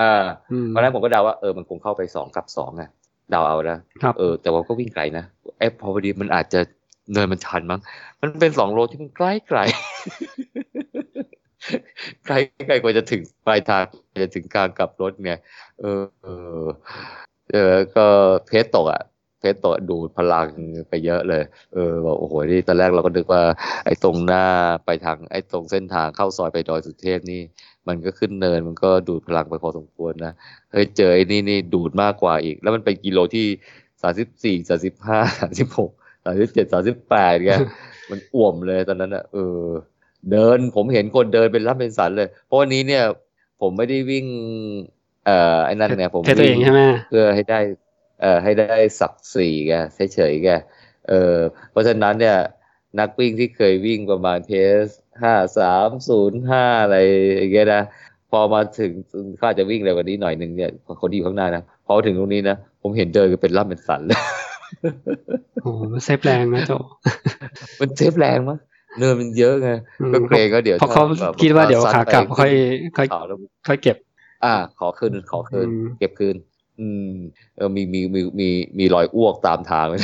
Speaker 2: อ่าเพราะนั้นผมก็เดาว่าเออมันคงเข้าไปสองกับสองอะเดาเอานะเออ แต่ว่าก็วิ่งไกลนะไอ้พอพอดีมันอาจจะเนินมันชันมั้ง มันเป็นสองโลที่มันใกล้ไกลไกลไกลกว่าจะถึงปลายทางจะถึงกลางกลับรถเนี่ย เออ เออเออก็เพสตกอะ เพชรตดูดพลังไปเยอะเลย เออบอกโอ้โหนี่ตอนแรกเราก็นึกว่า ไอ้ตรงหน้าไปทางไอ้ตรงเส้นทางเข้าซอยไปดอยสุเทพนี่ มันก็ขึ้นเนินมันก็ดูดพลังไปพอสมควรนะเฮ้ยเจอไอ้นี่นี่ดูดมากกว่าอีก แล้วมันเป็นกิโลที่สามสิบสี่สามสิบห้าสามสิบหกสามสิบเจ็ดสามสิบแปดแกมันอ่วมเลยตอนนั้นอะเออ เดินผมเห็นคนเดินเป็นรับเป็นสันเลย เพราะวันนี้เนี่ย ผมไม่ได้วิ่ง เอ่อไอ้นั่นเนี่ยผม
Speaker 1: วิ่ง
Speaker 2: เพื่อให้ได้ เอ่อให้ได้สักสี่แกเฉยๆแกเออเพราะฉะนั้นเนี่ยนักวิ่งที่เคยวิ่งประมาณเพสห้าสามศูนย์ห้าอะไรอย่างเงี้ยนะพอมาถึงข้าจะวิ่งเร็วกว่านี้หน่อยหนึ่งเนี่ยคนที่อยู่ข้างหน้านะพอถึงตรงนี้นะผมเห็นเดินก็เป็นร่ำเป็นสันเลย
Speaker 1: โอ้เซฟแรงนะโจ
Speaker 2: มันเซฟแรงมั้ยเนินมันเยอะไงก็เกรงก็เดี๋ยว
Speaker 1: พอเขาคิดว่าเดี๋ยวขากลับค่อยค่อยค่อยเก็บ
Speaker 2: อ่า ขอคืนขอคืนเก็บคืน อืมเออมีมีมีมีมีรอยอ้วกตามทางเลย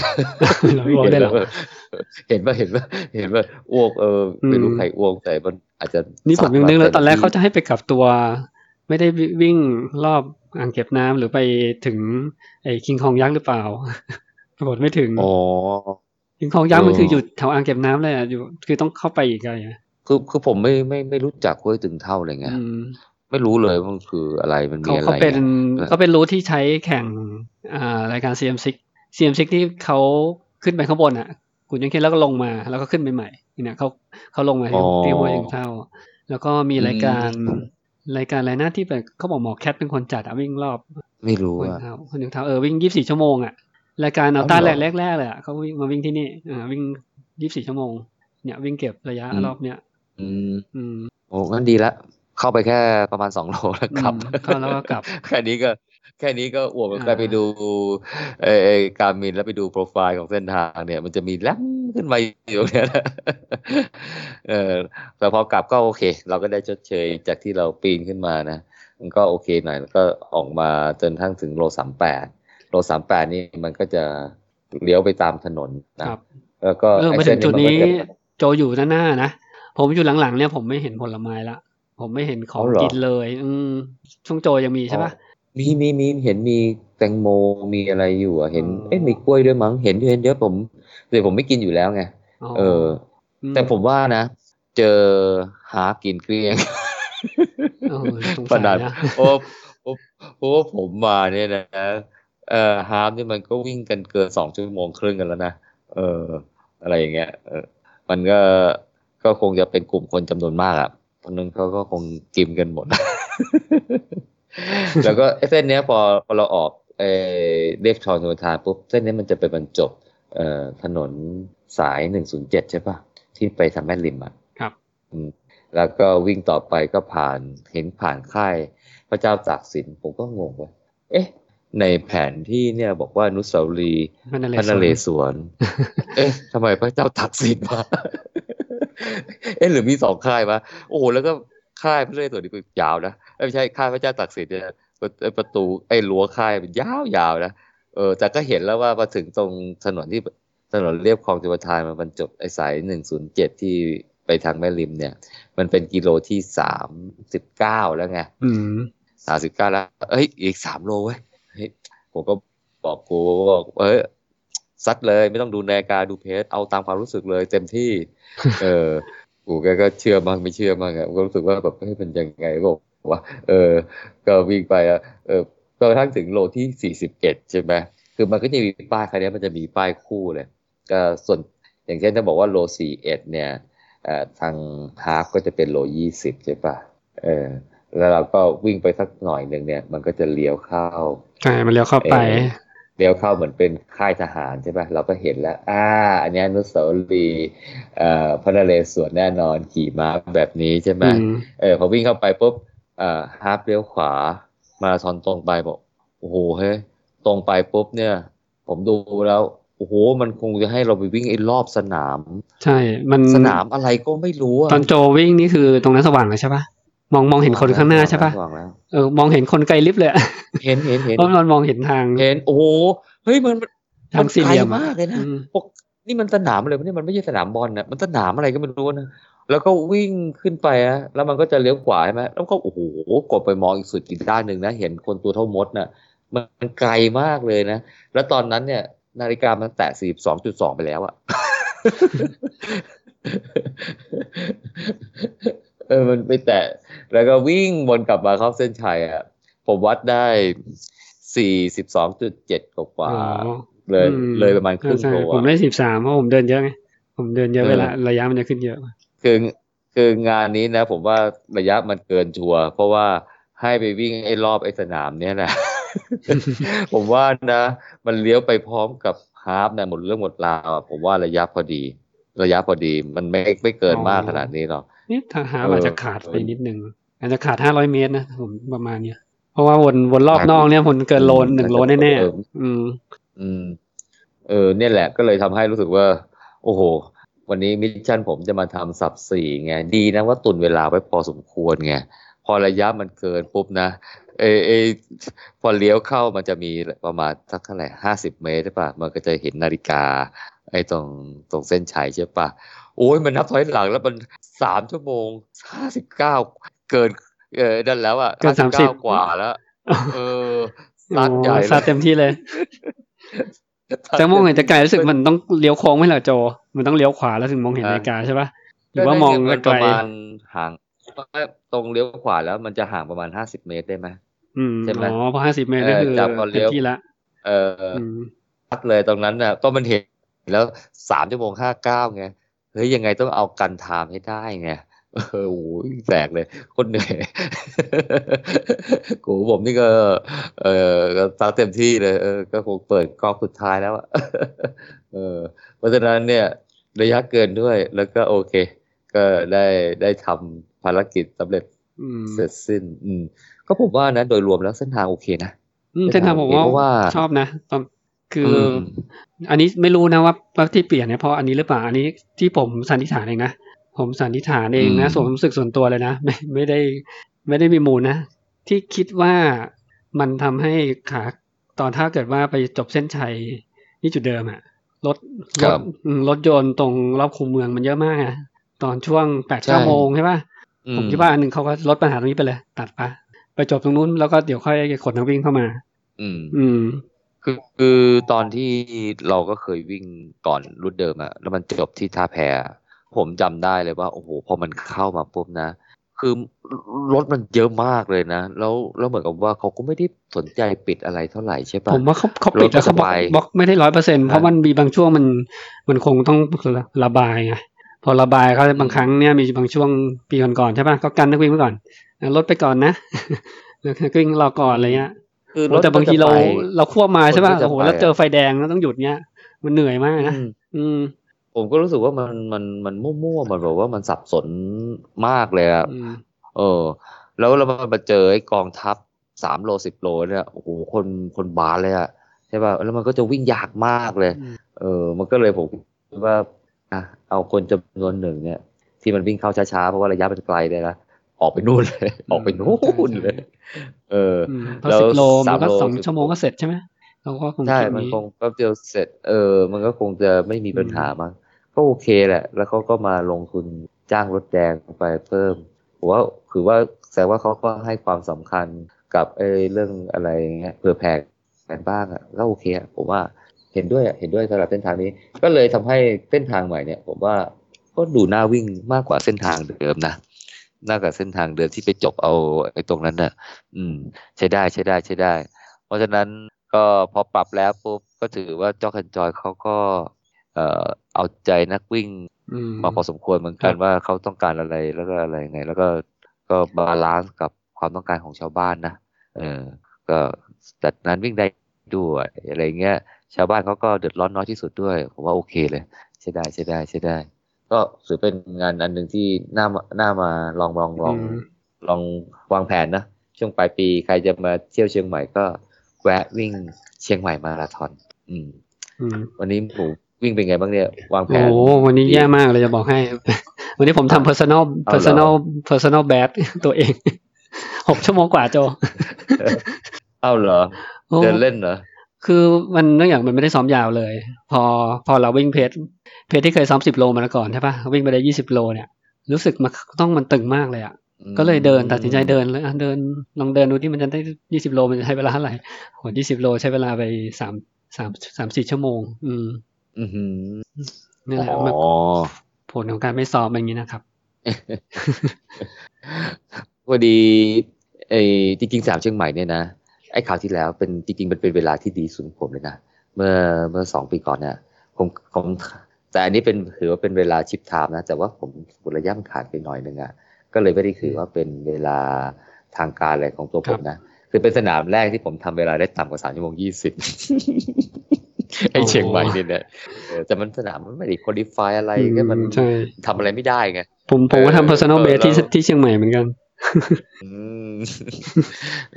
Speaker 2: เห็นเห็นว่าเห็นว่าเห็นว่าอ้วกเออไม่รู้ใครอ้วกแต่มันอาจจะ
Speaker 1: นี่ผมยังนึกเลยตอนแรกเขาจะให้ไปกลับตัว ไม่ได้วิ่งรอบอ่างเก็บน้ำหรือไปถึง ไอ้คิงคองยักษ์หรือเปล่าปรากฏไม่ถึง
Speaker 2: อ๋อ
Speaker 1: คิงคองยักษ์มันคืออยู่แถวอ่างเก็บน้ำเลยอะอยู่ คือต้องเข้าไปอีกไง
Speaker 2: คือคือผมไม่ไม่ไม่รู้จักห้วยตึงเท่าเลยไง ไม่รู้เลยมันคืออะไรมันมีอะไร
Speaker 1: เขาเป็นเขาเป็นรู้ที่ใช้แข่งอ่ารายการ CM6 CM6 ที่เขาขึ้นไปข้างบนอะคุณยังคิดแล้วก็ลงมา แล้วก็ขึ้นไปใหม่เนี่ยเขาเขาลงมาที่หัวยังเท่า แล้วก็มีรายการรายการอะไรนะที่แบบเขาบอกหมอแคทเป็นคนจัดอะวิ่งรอบ
Speaker 2: ไม่รู้อะ
Speaker 1: คนยังเท่าเออวิ่งยี่สิบสี่ชั่วโมงอะรายการเอาต้าแรกแรกเลยอะเขาวิ่งมาวิ่งที่นี่อ่าวิ่งยี่สิบสี่ชั่วโมงเนี่ยวิ่งเก็บระยะรอบเนี้ย
Speaker 2: อืมอืมโอ้งั้นดีละ เข้าไปแค่ประมาณสองโลแล้วกลับ
Speaker 1: เข้าแล้วก็กลับ
Speaker 2: แค่นี้ก็แค่นี้ก็อวบไปไปดูเอการมินแล้วไปดูโปรไฟล์ของเส้นทางเนี่ย มันจะมีแลมขึ้นมาอยู่เนี่ยเออแต่พอกลับก็โอเค เราก็ได้ชดเชยจากที่เราปีนขึ้นมานะมันก็โอเคหน่อยแล้วก็ออกมาจนทั้งถึงโลสามแปดโลสามแปดนี่มันก็จะเลี้ยวไปตามถนนนะแล้วก็
Speaker 1: เออมาถึงจุดนี้โจอยู่ด้านหน้านะ ผมอยู่หลังๆเนี่ยผมไม่เห็นผลไม้ละ ผมไม่เห็นของกินเลย อืมช่วงโจยังมีใช่ปะ
Speaker 2: มีมีมีเห็นมีแตงโมมีอะไรอยู่อะเห็นเอ๊ะมีกล้วยด้วยมั้งเห็นเห็นเยอะผมแต่ผมไม่กินอยู่แล้วไงเออ แต่ผมว่านะ เจอ half กินเกลี้ยง
Speaker 1: ขนาด
Speaker 2: โอ้โอ้ผมมาเนี่ยนะเอ่อ half นี่มันก็วิ่งกันเกินสองชั่วโมงครึ่งกันแล้วนะเออ อะไรอย่างเงี้ยเออมันก็ก็คงจะเป็นกลุ่มคนจำนวนมากอะ ตอนนั้นเขาก็คงกินกันหมด แล้วก็เส้นเนี้ยพอพอเราออกเอเรียบชอนสุทานปุ๊บ เส้นนี้มันจะไปบรรจบเอ่อถนนสายหนึ่งศูนย์เจ็ดใช่ปะที่ไปทำแม่ริมอะ
Speaker 1: ครับ
Speaker 2: อืมแล้วก็วิ่งต่อไปก็ผ่านเห็นผ่านค่ายพระเจ้าตากสินผมก็งงว่า เอ๊ะ ในแผนที่เนี่ยบอกว่าอนุสาวรีย์
Speaker 1: พระนเร
Speaker 2: พระนเรศวร เอ๊ะทำไมพระเจ้าตากสินมาเอ๊ะหรือมีสองค่ายวะโอ้โหแล้วก็ค่ายพระนเรศวรนี่ก็ยาวนะเอ้ยไม่ใช่ค่ายพระเจ้าตากสินเนี่ยประไอ้ประตูไอ้รั้วค่ายมันยาวๆนะเออแต่ก็เห็นแล้วว่ามาถึงตรงถนนที่ถนนเรียบคลองจุฬาทานมันบรรจบไอ้สายหนึ่งศูนย์เจ็ดที่ไปทางแม่ริมเนี่ย มันเป็นกิโลที่สามสิบเก้าแล้วไง
Speaker 1: อืม
Speaker 2: สามสิบเก้าแล้ว เอ้ย อีกสามโลเว้ยเฮ้ยผมก็บอกกูบอกเอ้ย ซัดเลยไม่ต้องดูนาฬิกาดูเพจเอาตามความรู้สึกเลยเต็มที่ เออกูแกก็เชื่อมั่งไม่เชื่อมั่งอะก็รู้สึกว่าแบบเฮ้ยมันยังไงก็บอกว่าเออ ก็วิ่งไปอะเออจนกระทั่งถึงโลที่สี่สิบเอ็ดใช่ไหมคือมันก็จะมีป้ายคันนี้มันจะมีป้ายคู่เลย ก็ส่วนอย่างเช่นถ้าบอกว่าโลสี่เอ็ดเนี่ยเอ่อทางฮาฟก็จะเป็นโลยี่สิบใช่ปะเออแล้วเราก็วิ่งไปสักหน่อยหนึ่งเนี่ย มันก็จะเลี้ยวเข้า
Speaker 1: ใช่มันเลี้ยวเข้าไป
Speaker 2: เอ่อเลี้ยวเข้าเหมือนเป็นค่ายทหารใช่ปะเราก็เห็นแล้ว อ่า อันนี้อนุสาวรีย์เอ่อพระนเรศวรแน่นอนขี่ม้าแบบนี้ใช่ไหม
Speaker 1: อืม
Speaker 2: เออพอวิ่งเข้าไปปุ๊บเอ่อ half เลี้ยวขวา มาราธอนตรงไปบอกโอ้โหเฮ้ยตรงไปปุ๊บเนี่ย ผมดูแล้วโอ้โห มันคงจะให้เราไปวิ่งไอ้รอบสนาม
Speaker 1: ใช่ มัน
Speaker 2: สนามอะไรก็ไม่รู้อะ
Speaker 1: ตอนโจวิ่งนี่คือตรงนั้นสว่างเลยใช่ปะ มองมองเห็นคนข้างหน้าใช่ปะ
Speaker 2: สว่างแล้ว
Speaker 1: เออมองเห็นคนไกลลิฟต์เลยอะ
Speaker 2: เห็นเห็นเห็น
Speaker 1: เพราะมันมองเห็นทาง
Speaker 2: เห็นโอ้โหเฮ้ยมันมัน
Speaker 1: ทางสี่เหลี่ยม
Speaker 2: ไกล
Speaker 1: อะ
Speaker 2: มากเลยนะ
Speaker 1: อืม
Speaker 2: พวกนี่มันสนามอะไรวะเนี่ยมันไม่ใช่สนามบอลนะมันสนามอะไรก็ไม่รู้นะแล้วก็วิ่งขึ้นไปอะแล้วมันก็จะเลี้ยวขวาใช่ไหมแล้วก็โอ้โหกดไปมองอีกสุดอีกด้านหนึ่งนะเห็นคนตัวเท่ามดน่ะมันไกลมากเลยนะ แล้วตอนนั้นเนี่ย นาฬิกามันแตะสี่สองจุดสองไปแล้วอะ เออมันไปแตะ แล้วก็วิ่งวนกลับมาเข้าเส้นชัยอะผมวัดได้สี่สิบสองจุดเจ็ดกว่า
Speaker 1: อ๋อ
Speaker 2: ๆเลย
Speaker 1: อื
Speaker 2: เลยประมาณครึ่ง
Speaker 1: ใช่
Speaker 2: โล
Speaker 1: ผม
Speaker 2: อะ
Speaker 1: ได้สิบสามเพราะผมเดินเยอะไง ผมเดินเยอะ
Speaker 2: เออ
Speaker 1: เวลาระยะมันจะขึ้นเยอะ
Speaker 2: คือคืองานนี้นะ ผมว่าระยะมันเกินชัวร์เพราะว่าให้ไปวิ่งไอ้รอบไอ้สนามเนี้ยแหละ ผมว่านะ มันเลี้ยวไปพร้อมกับ half นะหมดเรื่องหมดราวอะผมว่าระยะพอดี ระยะพอดีมันไม่ไม่เกินมากขนาดนี้หรอก
Speaker 1: นี่ทางหา
Speaker 2: เออ
Speaker 1: อาจจะขาดไปนิดนึงอาจจะขาดห้าร้อยเมตรนะผมประมาณเนี้ยเพราะว่าวนวนรอบนอกเนี่ยผมเกินโลหนึ่งโลแน่
Speaker 2: เออ
Speaker 1: ๆอืม
Speaker 2: อืม เออ เนี่ยแหละก็เลยทำให้รู้สึกว่า โอ้โห วันนี้ mission ผมจะมาทำ sub สี่ไง ดีนะว่าตุนเวลาไว้พอสมควรไง พอระยะมันเกินปุ๊บนะเอเอพอเลี้ยวเข้ามันจะมีประมาณสักเท่าไหร่ห้าสิบเมตรใช่ปะมันก็จะเห็นนาฬิกา ไอ้ตรงตรงเส้นชัยใช่ปะโอ้ยมันนับถอยหลังแล้วมันสามชั่วโมงห้าสิบเก้าเกินเออนั่นแล้วอะ
Speaker 1: เกิน
Speaker 2: 59
Speaker 1: 30
Speaker 2: กว่าแล้วเออซัดใหญ่
Speaker 1: โอ้
Speaker 2: เลย
Speaker 1: ซัดเต็มที่เลยแต่มองเห็นแต่ไกลรู้สึกมันต้องเลี้ยวโค้งไหมล่ะโจ มันต้องเลี้ยวขวาแล้วถึงมองเห็นนาฬิกาใช่ปะหรือว่ามอง
Speaker 2: ก็
Speaker 1: ไก
Speaker 2: ป
Speaker 1: ล
Speaker 2: ระมาณห่างตรงเลี้ยวขวาแล้วมันจะห่างประมาณห้าสิบเมตรได้ไหม
Speaker 1: อืม
Speaker 2: ใช่ไหม
Speaker 1: อ๋อพอห้าสิบเมตรก็
Speaker 2: เออ
Speaker 1: คือ
Speaker 2: จับก่อนเลี้
Speaker 1: เต็
Speaker 2: ยว
Speaker 1: มที่ละ
Speaker 2: เออ
Speaker 1: อืม
Speaker 2: ชัดเลยตรงนั้นน่ะก็มันเห็นแล้วสามชั่วโมงห้าเก้าไง เฮ้ยยังไงต้องเอากันไทม์ให้ได้ไงเออโอ้ยแปลกเลยโคนเหนื่อยกูผมนี่ก็ เออก็ตั้งเต็มที่เลยเออก็คงเปิดกองสุดท้ายแล้วอะเออเพราะฉะนั้นเนี่ย ระยะเกินด้วย แล้วก็โอเค ก็ได้ได้ทำภารกิจสำเร็จ
Speaker 1: อืม
Speaker 2: เสร็จสิ้น อืม ก็ผมว่านะโดยรวมแล้วเส้นทางโอเคนะ
Speaker 1: อืมเส้นทางผม
Speaker 2: เพราะว่า
Speaker 1: ชอบนะตอน คืออ
Speaker 2: ม
Speaker 1: อันนี้ไม่รู้นะว่าว่าที่เปลี่ยนเนี่ยเพราะอันนี้หรือเปล่าอันนี้ที่ผมสันนิษฐานเองนะผมสันนิษฐานเองนะ
Speaker 2: อืม
Speaker 1: ส่วนความรู้สึกส่วนตัวเลยนะไม่ไม่ได้ไม่ได้มีมูลนะที่คิดว่ามันทำให้ขาตอนถ้าเกิดว่าไปจบเส้นชัยที่จุดเดิมอะรถ
Speaker 2: ค
Speaker 1: ร
Speaker 2: รั
Speaker 1: ถ
Speaker 2: บ
Speaker 1: อืมรถยนต์ตรงรอบคูเมืองมันเยอะมากอะตอนช่วงแปด
Speaker 2: ใช่
Speaker 1: เก้าโมงใช่ป่ะ
Speaker 2: อื
Speaker 1: ผมคิดว่าอันหนึ่งเขาก็ลดปัญหาตรงนี้ไปเลย ตัดไปไปจบตรงนู้นแล้วก็เดี๋ยวค่อยขนนักวิ่งเข้ามา
Speaker 2: อืม
Speaker 1: อืม
Speaker 2: คือคือตอนที่เราก็เคยวิ่งก่อนรุ่นเดิมอะแล้วมันจบที่ท่าแพอะผมจำได้เลยว่า โอ้โหพอมันเข้ามาปุ๊บนะ คือรถมันเยอะมากเลยนะ แล้วแล้วเหมือนกับว่าเขาก็ไม่ได้สนใจปิดอะไรเท่าไหร่ใช่ปะ
Speaker 1: ผมว่าเขาเขาปิดแล้วเขาบล็อก
Speaker 2: รถก็สบาย
Speaker 1: บล็อกไม่ได้ร้อยเปอร์เซ็นต์เพราะมันมีบางช่วงมันมันคงต้องระบายไงพอระบายเขาบางครั้งเนี่ยมีบางช่วงปีก่อนๆใช่ป่ะก็กันนักวิ่งไว้ก่อนลดไปก่อนนะนักวิ่งรอก่อนอะไรเงี้ย
Speaker 2: คือ
Speaker 1: โอ้แต่บางทีเรา
Speaker 2: ถก็จะไป
Speaker 1: เราควบมาใช่ป่ะ
Speaker 2: คนก็จะ
Speaker 1: โอ้โห
Speaker 2: ไป
Speaker 1: แล้วเจอไฟแดงแล้วต้องหยุดเงี้ย มันเหนื่อยมากนะ
Speaker 2: อืม
Speaker 1: อืม
Speaker 2: ผมก็รู้สึกว่ามันมันมันมั่วๆมันแบบว่ามันสับสนมากเลยอะ
Speaker 1: อืม
Speaker 2: เออ แล้วเรามาเจอไอ้กองทัพสามโลสิบโลเนี่ยโอ้โหคนคนบาสเลยอะใช่ป่ะแล้วมันก็จะวิ่งยากมากเลย
Speaker 1: อืม
Speaker 2: เออ มันก็เลยผมคิดว่าอะเอาคนจำนวนหนึ่งเนี่ย ที่มันวิ่งเข้าช้าๆเพราะว่าระยะมันไกลเลยนะ ออกไปนู่นเลย ออกไปนู่นเลย เออ
Speaker 1: อืมพอ
Speaker 2: แล้ว
Speaker 1: สิบโลมันก็
Speaker 2: 3โล
Speaker 1: สอง
Speaker 2: 10
Speaker 1: ชั่วโมงก็เสร็จใช่ไหมเราก็คง
Speaker 2: ใช่
Speaker 1: คิด
Speaker 2: มัน
Speaker 1: นี้
Speaker 2: คงแป๊บเดียวเสร็จ เออ มันก็คงจะไม่มีปัญหามั้งก็โอเคแหละ แล้วเขาก็มาลงทุนจ้างรถแดงไปเพิ่มผมว่าคือว่าแสดงว่าเขาก็ให้ความสำคัญกับไอ้เรื่องอะไรเงี้ยเผื่อแผ่กันบ้างอะก็โอเคอะผมว่าเห็นด้วยอะเห็นด้วยสำหรับเส้นทางนี้ ก็เลยทำให้เส้นทางใหม่เนี่ย ผมว่าก็ดูน่าวิ่งมากกว่าเส้นทางเดิมนะ น่ากว่าเส้นทางเดิมที่ไปจบเอาไอ้ตรงนั้นน่ะ อืม ใช้ได้ใช้ได้ใช้ได้ เพราะฉะนั้นก็พอปรับแล้วปุ๊บก็ถือว่าจอคันจอยเขาก็ เอ่อเอาใจนักวิ่ง
Speaker 1: อืม
Speaker 2: มาพอสมควรเหมือนกัน
Speaker 1: ครับ
Speaker 2: ว่าเขาต้องการอะไรแล้วก็อะไรยังไง แล้วก็ก็ balance กับความต้องการของชาวบ้านนะเออ ก็จัดงานวิ่งได้ด้วยอะไรเงี้ย ชาวบ้านเขาก็เดือดร้อนน้อยที่สุดด้วย ผมว่าโอเคเลย ใช้ได้ใช้ได้ใช้ได้ ก็ถือเป็นงานอันหนึ่งที่น่ามาน่ามาลองลองลอง
Speaker 1: อืม
Speaker 2: ลองวางแผนนะช่วงปลายปีใครจะมาเที่ยวเชียงใหม่ก็แวะวิ่งเชียงใหม่มาราธอน อืม
Speaker 1: อืม
Speaker 2: วันนี้หมูวิ่งเป็นไงบ้างเนี่ยวางแผ
Speaker 1: โอ้
Speaker 2: น
Speaker 1: โหวันนี้แย่มากเลยจะบอกให้ วันนี้ผมทำ personal
Speaker 2: เอาเหรอ
Speaker 1: personal personal best ตัวเองหกชั่วโมงกว่าโจ
Speaker 2: เอ้าเหรอ
Speaker 1: โอ้
Speaker 2: เดินเล่นเหรอ
Speaker 1: คือมันเนื่องจากมันไม่ได้ซ้อมยาวเลย พอพอเราวิ่งเพจเพจที่เคยซ้อมสิบโลมาแล้วก่อนใช่ปะวิ่งไปได้ยี่สิบโลเนี่ย รู้สึกมันต้องมันตึงมากเลยอะก็เลยเดินตัดสินใจเดินเลยอะเดินลองเดินดูที่มันจะได้ยี่สิบโลมันจะใช้เวลาเท่าไหร่โหยี่สิบโลใช้เวลาไปสามสามสามสี่ชั่วโมง อืม
Speaker 2: อือหือ
Speaker 1: นี่แหละ
Speaker 2: อ๋อ
Speaker 1: มันผลของการไม่ซ้อมเป็นอย่างนี้นะครับ
Speaker 2: พอดีไอ้จริงๆสามเชียงใหม่เนี่ยนะ ไอ้ข่าวที่แล้วเป็นจริงๆมันเป็นเวลาที่ดีสุดของผมเลยนะเมื่อเมื่อสองปีก่อนเนี่ยผมผมแต่อันนี้เป็นถือว่าเป็นเวลาชิปไทม์นะ แต่ว่าผมระยะมันขาดไปหน่อยหนึ่งอะก็เลยไม่ได้ถือว่าเป็นเวลาทางการอะไรของตัวผมนะ คือเป็นสนามแรกที่ผมทำเวลาได้ต่ำกว่าสามชั่วโมงยี่สิบไอ้เชียงใหม่นี่เนี่ยเออแต่มันสนามมันไม่ได้คุริฟายอะไรก็มัน
Speaker 1: ใช่
Speaker 2: ทำอะไรไม่ได้ไง
Speaker 1: ผมผมก็
Speaker 2: เออ
Speaker 1: ทำ personal
Speaker 2: เออ
Speaker 1: base ที่
Speaker 2: แล้ว
Speaker 1: ที่เชียงใหม่เหมือนกัน
Speaker 2: อืม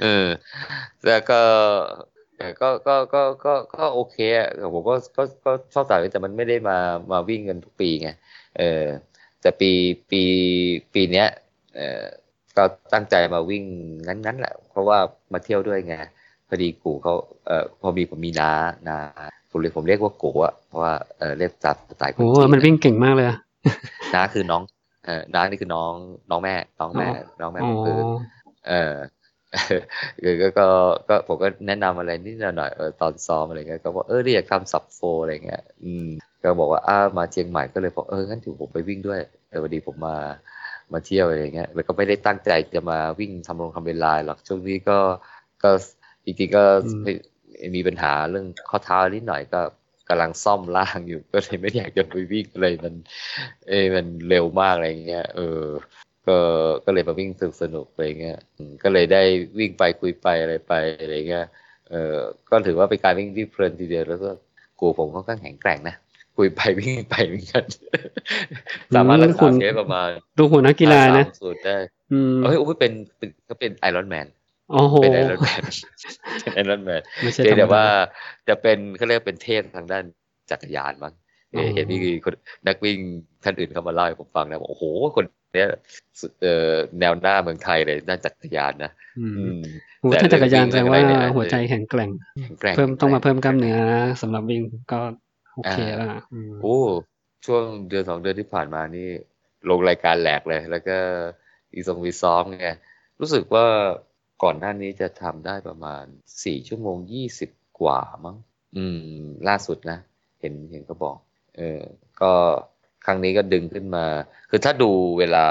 Speaker 2: เออแล้วก็เออก็ก็ก็ก็ก็โอเคอะผมก็ก็ก็ชอบสายวิ่งแต่มันไม่ได้มามาวิ่งกันทุกปีไงเออแต่ปีปีปีเนี้ยเออก็ตั้งใจมาวิ่งนั้นๆแหละ เพราะว่ามาเที่ยวด้วยไงพอดีกูเขาเอ่อพอมีผมมีน้านาผมเรียกผมเรียกว่ากูอะเพราะว่าเออเรียกจากสไตล์คน
Speaker 1: โอ้
Speaker 2: จีน
Speaker 1: มันวิ่งเก่งมากเลยอะ
Speaker 2: น้าคือน้อง เออน้านี่คือน้องน้องแม่ น้องแม่ น้องแม่
Speaker 1: อ๋
Speaker 2: ผ
Speaker 1: อ
Speaker 2: มคือเออคือก็ก็ก็ผมก็แนะนำอะไรนิดหน่อยเออตอนซ้อมอะไรเงี้ยก็บอกเออเรียกทำสับโฟอะไรเงี้ยอืมก็บอกว่าอ้ามาเชียงใหม่ก็เลยบอกเอองั้นถือผมไปวิ่งด้วยเออพอดีผมมามาเที่ยวอะไรเงี้ยแล้วก็ไม่ได้ตั้งใจจะมาวิ่งทำลงทำเวลาหรอกช่วงนี้ก็ก็จริงๆก็
Speaker 1: อืม
Speaker 2: มีปัญหาเรื่องข้อเท้านิดหน่อยก็ กำลังซ่อมล่างอยู่ก็เลยไม่ได้อยากจะไปวิ่งเลยมัน เอ้ยมันเร็วมากอะไรเงี้ยเออ ก็ก็เลยมาวิ่งสนุกสนุกอะไรเงี้ยอืมก็เลยได้วิ่งไปคุยไปอะไรไปอะไรเงี้ยเออก็ถือว่าเป็นการวิ่งที่เพลินทีเดียวแล้วก็กูผมค่อนข้างแข็งแกร่งนะคุยไปวิ่งไปเหมือนกันสามารถรัก
Speaker 1: คุ
Speaker 2: ษา
Speaker 1: ณ
Speaker 2: เพสประมาณ
Speaker 1: ดูหัวนักกีฬานะ
Speaker 2: สูตรได้
Speaker 1: อืม
Speaker 2: เอ้ยโอ้ยเป็นเป็นก็เป็นไอรอนแมน
Speaker 1: โอ้โห
Speaker 2: เป็นไอรอนแมนเป็นไอรอนแมน
Speaker 1: ไม่ใช่
Speaker 2: เพียงแต่
Speaker 1: ธรรมด
Speaker 2: ว่าจะเป็นเขาเรียกเป็นเทพทางด้านจักรยานมั้งเออ
Speaker 1: อ๋อ
Speaker 2: เห็นมีคนนักวิ่งท่านอื่นเขามาเล่าให้ผมฟังนะบอกโอ้โหคนเนี้ยสุดเอ่อแนวหน้าเมืองไทยเลยด้านจักรยานนะ
Speaker 1: อื
Speaker 2: อื
Speaker 1: ม
Speaker 2: ม
Speaker 1: โอ้
Speaker 2: แต่
Speaker 1: ถ้าจักรยาน
Speaker 2: เรื่
Speaker 1: แส
Speaker 2: อง
Speaker 1: ดง
Speaker 2: วิ่
Speaker 1: ว่าง
Speaker 2: อะไรเนี่ย
Speaker 1: หัวใจแข็งแกร่ง
Speaker 2: แข็งแกร่ง
Speaker 1: เพิ่มต้องมา
Speaker 2: แข็
Speaker 1: เพิ่
Speaker 2: ง
Speaker 1: ม
Speaker 2: แก
Speaker 1: ก
Speaker 2: ร่
Speaker 1: ล้างมเนื้อสำหรับวิ่งก็โอเคแล้วล่ะอืม
Speaker 2: โอ้ช่วงเดือนสองเดือนที่ผ่านมานี่ลงรายการแหลกเลย แล้วก็อีทรงวีซ้อมไงรู้สึกว่า ก่อนหน้านี้จะทำได้ประมาณสี่ชั่วโมงยี่สิบกว่ามั้ง อืม ล่าสุดนะ เห็นเห็นเขาบอก เออ ก็ครั้งนี้ก็ดึงขึ้นมา คือถ้าดูเวลา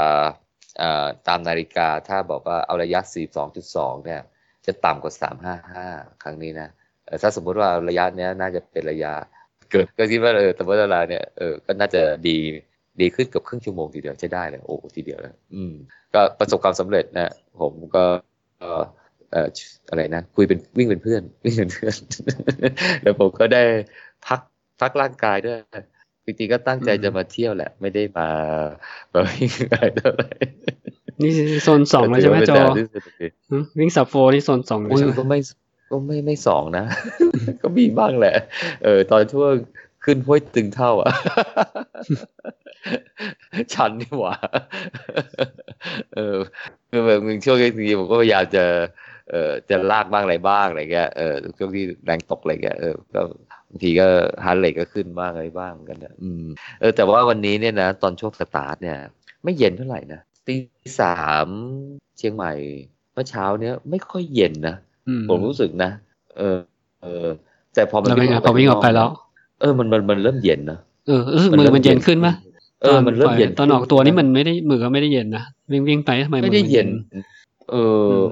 Speaker 2: ตามนาฬิกาถ้าบอกว่าเอาระยะ 42.2 เนี่ย จะต่ำกว่า 355 ครั้งนี้นะถ้าสมมุติว่าระยะเนี้ยน่าจะเป็นระยะ เกิดก็คิดว่าเออแต่ว่าเวลาเนี่ยเออก็น่าจะดีดีขึ้นเกือบครึ่งชั่วโมงทีเดียวใช้ได้เลยโอ้ทีเดียวแล้วอืมก็ประสบความสำเร็จนะผมก็ เอ่อเอ่ออะไรนะคุยเป็นวิ่งเป็นเพื่อนวิ่งเป็นเพื่อน แล้วผมก็ได้พักพักร่างกายด้วยจริงๆก็ตั้งใจจะมาเที่ยวแหละ ไม่ได้มามาวิ่งอะไรเท่าไหร่
Speaker 1: นี่โซนสองแล้วใช่ไหมโจ
Speaker 2: ถือว่าเป็นดาวที่สุดเลย
Speaker 1: หึวิ่งสับโฟนี่โซนสองเลย
Speaker 2: อุ้ย
Speaker 1: ใช่ไหม
Speaker 2: ก็ไม่ก็ไม่ไม่สองนะ ก็มีบ้างแหละ เออ ตอนช่วงขึ้นห้วยตึงเท่าอะ ชันนี่หว่า เออ คือแบบมึงช่วงนี้ผมก็พยายามจะเออจะลากบ้างอะไรบ้างอะไรเงี้ยเออช่วงที่แรงตกอะไรเงี้ยเออก็บางทีก็ heart rate ก็ขึ้นบ้างอะไรบ้างเหมือนกันนะอืมเออแต่ว่าวันนี้เนี่ยนะ ตอนช่วงสตาร์ทเนี่ย ไม่เย็นเท่าไหร่นะตีสามเชียงใหม่เมื่อเช้าเนี้ยไม่ค่อยเย็นนะ
Speaker 1: อืม
Speaker 2: ผมรู้สึกนะเออ เออ แต่พอมัน
Speaker 1: แล้วเป็นไงพอวิ่งออกไปแล้ว
Speaker 2: เออมันมันมันเริ่มเย็นนะ
Speaker 1: เออรู้สึกมือมันเย็นขึ้นปะ
Speaker 2: เออมันเริ่มเย็น
Speaker 1: ตอนออกตัวนี่มันไม่ได้มือก็ไม่ได้เย็นนะวิ่งวิ่งไปทำไมมือ
Speaker 2: ไม่ได้เย็น เอออ
Speaker 1: ม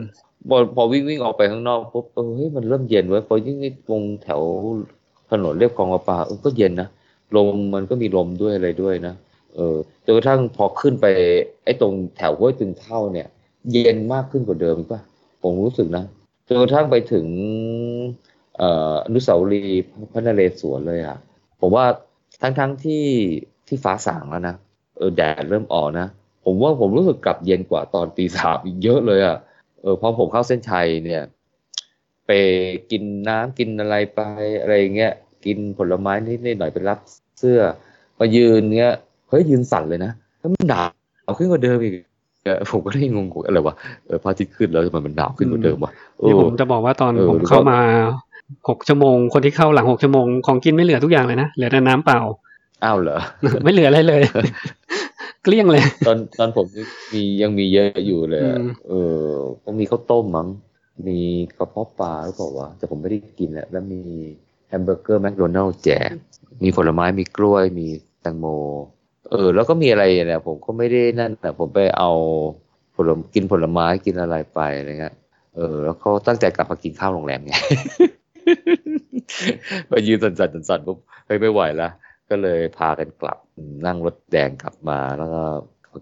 Speaker 2: พอพอวิ่งวิ่งออกไปข้างนอกปุ๊บเออเฮ้ยมันเริ่มเย็นเว้ยพอยิ่งตรงแถวถนนเรียบคลองประปาเออก็เย็นนะลมมันก็มีลมด้วยอะไรด้วยนะเออจนกระทั่งพอขึ้นไป ไอ้ตรงแถวห้วยตึงเท่าเนี่ย เย็นมากขึ้นกว่าเดิมอีกป่ะผมรู้สึกนะจนกระทั่งไปถึงเอ่ออนุสาวรีย์พระนเรศวรเลยอะผมว่าทั้งทั้งที่ ที่ฟ้าสางแล้วนะเออแดดเริ่มออกนะ ผมว่าผมรู้สึกกลับเย็นกว่าตอนตีสามอีกเยอะเลยอะเออพอผมเข้าเส้นชัยเนี่ย ไปกินน้ำกินอะไรไปอะไรเงี้ยกินผลไม้นิดๆหน่อยๆไปรับเสื้อมายืนเงี้ยเฮ้ยยืนสั่นเลยนะแล้วมันหนาวขึ้นกว่าเดิมอีกเออผมก็ได้งงๆอะไรวะเออพระอาทิตย์ขึ้นแล้วทำไมมันหนาวขึ้นกว่าเดิมวะเอ
Speaker 1: นี่
Speaker 2: อ
Speaker 1: ผมจะบอกว่าตอน
Speaker 2: เออ
Speaker 1: ผม
Speaker 2: หรือ
Speaker 1: เข้า
Speaker 2: ว่า
Speaker 1: มาหกชั่วโมง คนที่เข้าหลังหกชั่วโมงของกินไม่เหลือทุกอย่างเลยนะเหลือแต่น้ำเปล่า
Speaker 2: อ้าวเหรอ
Speaker 1: ไม่เหลืออะไรเลย เกลี้ยงเลย
Speaker 2: ตอนตอนผมมียังมีเยอะอยู่เลยอะ
Speaker 1: อืม
Speaker 2: เออก็มีข้าวต้มมั้ง มีกระเพาะปลาหรือเปล่าวะแต่ผมไม่ได้กินแหละแล้วมีแฮมเบอร์เกอร์แมคโดนัลล์แจก มีผลไม้มีกล้วยมีแตงโม เออ แล้วก็มีอะไรเนี่ยผมก็ไม่ได้นั่นแต่ผมไปเอาผลกินผลไม้กินอะไรไปอะไรเงี้ยเออ แล้วก็ตั้งใจกลับมากินข้าวโรงแรมไงไปยืนสั่นๆสั่นๆปุ๊บเฮ้ยไม่ไหวละ ก็เลยพากันกลับนั่งรถแดงกลับมาแล้วก็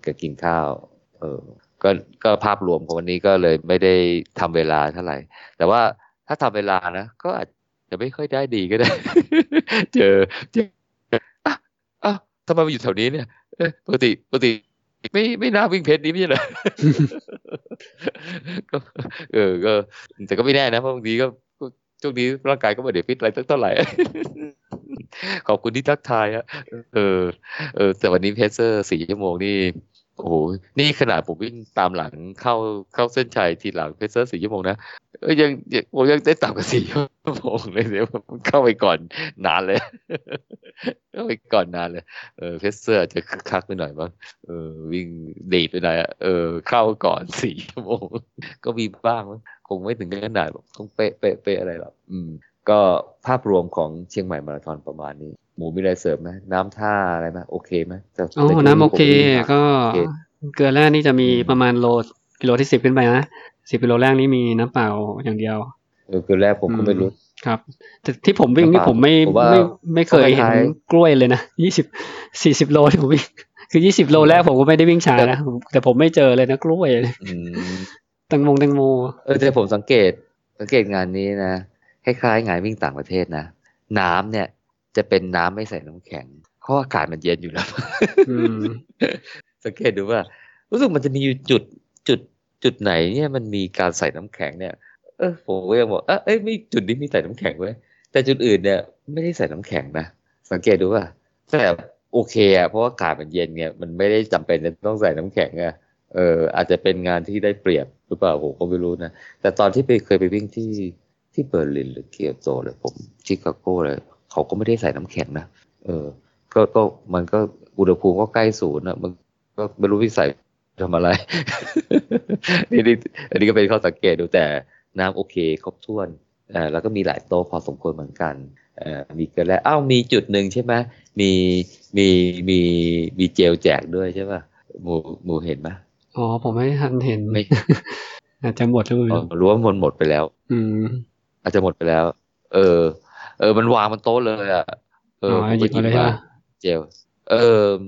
Speaker 2: ก็กินข้าว เออก็ก็ภาพรวมของวันนี้ก็เลยไม่ได้ทำเวลาเท่าไหร่ แต่ว่าถ้าทำเวลานะ ก็อาจจะไม่ค่อยได้ดีก็ได้ เจอเจออะอะทำไมมาอยู่แถวนี้เนี่ยปกติปกติไม่ไม่น่าวิ่ง pace นี้ไม่ใช่เหรอก็เออก็แต่ก็ไม่แน่นะเพราะบางทีก็ ช่วงนี้ร่างกายก็ไม่ได้ฟิตอะไรเท่าไหร่ ขอบคุณที่ทักทายอะเออ เออแต่วันนี้ pacer สี่ชั่วโมงนี่ โอ้โหนี่ขนาดผมวิ่งตามหลังเข้าเข้าเส้นชัยทีหลัง pacer สี่ชั่วโมงนะเออยังยังผมยังได้ต่ำกว่าสี่ชั่วโมงเลยเดี๋ยวผมเข้าไปก่อนนานเลยเข้าไปก่อนนานเลยเออเพเซอร์จะคึกคักไปหน่อยบ้างเออวิ่งเดีดไปหน่อยอะเออเข้าก่อนสี่ชั่วโมงก็มีบ้างมั้งคงไม่ถึงขนาดแบบต้องเป๊ะเป๊ะเป๊ะอะไรหรอกอืม ก็ภาพรวมของเชียงใหม่มาราธอนประมาณนี้ หมูมีอะไรเสริมไหมน้ำท่าอะไรไหมโอเคไหมแต่
Speaker 1: โอ้
Speaker 2: แต่ที่
Speaker 1: น้ำโอเค
Speaker 2: ผมวิ่งผ่าน
Speaker 1: ก็
Speaker 2: โอเค
Speaker 1: เกลือแร่นี่จะมี
Speaker 2: อืม
Speaker 1: ประมาณโลกิโลที่สิบขึ้นไปนะสิบกิโลแรกนี่มีน้ำเปล่าอย่างเดียว
Speaker 2: เออคือแรกผมก็ไม่รู้
Speaker 1: ครับแต่ที่ผมวิ่ง
Speaker 2: น้ำ
Speaker 1: นี่
Speaker 2: เปล่า
Speaker 1: ผมไม่
Speaker 2: ผมว่า
Speaker 1: ไม่ไม่เคยเห็น
Speaker 2: คล้าย
Speaker 1: กล้วยเลยนะยี่สิบสี่สิบโลที่ผมวิ่งคือยี่สิบโลแรกผมก็ไม่ได้วิ่งช้านะผมแต่ผมไม่เจอเลยนะกล้วย
Speaker 2: อืม
Speaker 1: แตังโมงแตงโม
Speaker 2: เออแต่ผมสังเกต สังเกตงานนี้นะคล้ายๆงานวิ่งต่างประเทศนะน้ำเนี่ย จะเป็นน้ำไม่ใส่น้ำแข็งเพราะอากาศมันเย็นอยู่แล้ว
Speaker 1: อืม
Speaker 2: สังเกตดูว่า รู้สึกมันจะมีอยู่จุดจุดจุดไหนเนี่ยมันมีการใส่น้ำแข็งเนี่ย เออผมก็ยังบอกเออเอ้ยไม่จุดนี้มีใส่น้ำแข็งไว้ยแต่จุดอื่นเนี่ย ไม่ได้ใส่น้ำแข็งนะสังเกตดูว่าแต่โอเคอะเพราะว่าอากาศมันเย็นไงมันไม่ได้จำเป็นจะต้องใส่น้ำแข็งอะเอออาจจะเป็นงานที่ได้เปรียบหรือเปล่าผมก็ไม่รู้นะแต่ตอนที่ไปเคยไปวิ่งที่ที่เบอร์ลินหรือเกียโตเลยผมชิคาโกเลย เขาก็ไม่ได้ใส่น้ำแข็งนะเออ ก็ก็มันก็อุณหภูมิก็ใกล้ศูนย์อะมันก็ไม่รู้วิสัยทำอะไรนี่นี่อันนี้ก็เป็นข้อสังเกตดูแต่น้ำโอเค ครบถ้วนเอ่อแล้วก็มีหลายโต๊ะพอสมควรเหมือนกันเอ่อมีเกลือแร่อ้าวมีจุดหนึ่งใช่ไหมมีมีมีมีเจลแจกด้วยใช่ป่ะหมูหมูเห็นไหม
Speaker 1: อ๋อผมไม่ทันเห็น
Speaker 2: ไม่
Speaker 1: อาจจะหมดหรือเป
Speaker 2: อ๋
Speaker 1: ล่า
Speaker 2: อรู้ว่ามันหมดไปแล้ว
Speaker 1: อืม
Speaker 2: อาจจะหมดไปแล้ว เออ เออมันวางบนโต๊ะเลยอะเออ
Speaker 1: อ๋อ
Speaker 2: ผม
Speaker 1: หยิ
Speaker 2: ก็
Speaker 1: บ
Speaker 2: หยิ
Speaker 1: มา
Speaker 2: บ
Speaker 1: เลย
Speaker 2: มา
Speaker 1: ฮะ
Speaker 2: เจลเเออ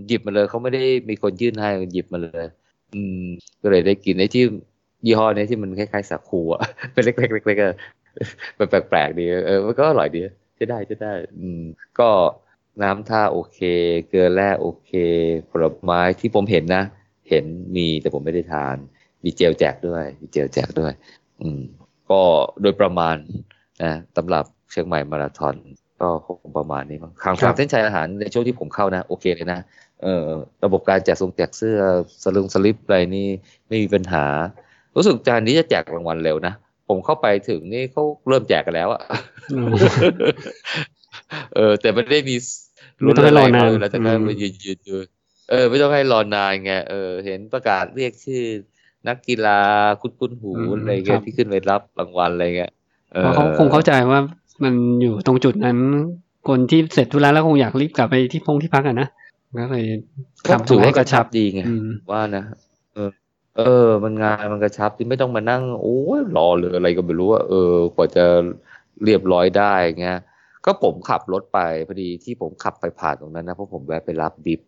Speaker 2: หยิบมาเลยเขาไม่ได้มีคนยื่นให้หยิบมาเลย อืม ก็เลยได้กินไอ้ที่ยี่ห้อเนี้ยที่มันคล้ายๆสาคูอะเป็นเล็กๆเล็กๆมันแปลกๆดีเออมันก็อร่อยดีใช้ได้ใช้ได้ อืม ก็น้ำท่าโอเค เกลือแร่โอเค ผลไม้ที่ผมเห็นนะ เห็นมีแต่ผมไม่ได้ทาน มีเจลแจกด้วย มีเจลแจกด้วย อืม ก็โดยประมาณนะสำหรับ เชียงใหม่มาราธอนก็คงประมาณนี้มั้งทางทางเส้นชัยอาหารในช่วงที่ผมเข้านะ โอเคเลยนะเออระบบการแจกทรงแจกเสื้อสลึงสลิปอะไรนี่ไม่มีปัญหา รู้สึกจานนี้จะแจกรางวัลเร็วนะ ผมเข้าไปถึงนี่เขาเริ่มแจกกันแล้วอะเออ แต่ไม่ได้มี
Speaker 1: ไม่ต้องให้รอนาน
Speaker 2: แล้วแต่ก็มายืนยืนดูเออ ไม่ต้องให้รอนานไงเออ เห็นประกาศเรียกชื่อ นักกีฬาคุ้นคุ้นๆหู
Speaker 1: อืม
Speaker 2: อะไร
Speaker 1: ครั
Speaker 2: เงี้
Speaker 1: บ
Speaker 2: ยที่ขึ้นไปรับรางวัลอะไรเงี้ยออ
Speaker 1: เพราะเขาคงเข้าใจว่า มันอยู่ตรงจุดนั้น คนที่เสร็จธุระแล้วคงอยากรีบกลับไปที่พงที่พักอะนะก็เลย
Speaker 2: ก็
Speaker 1: ทำ
Speaker 2: ถือ
Speaker 1: ให้
Speaker 2: ว่ากก
Speaker 1: ระ
Speaker 2: ระ
Speaker 1: ชั
Speaker 2: ชั
Speaker 1: บ
Speaker 2: บดีไง
Speaker 1: อืม
Speaker 2: ว่านะเออ เออ มันงานมันกระชับที่ไม่ต้องมานั่งโอ้ยรอเลยอะไรก็ไม่รู้ว่าเออกว่าจะเรียบร้อยได้เงี้ยก็ผมขับรถไปพอดีที่ผมขับไปผ่านตรงนั้นนะเพราะผมแวะไปรับดิฟ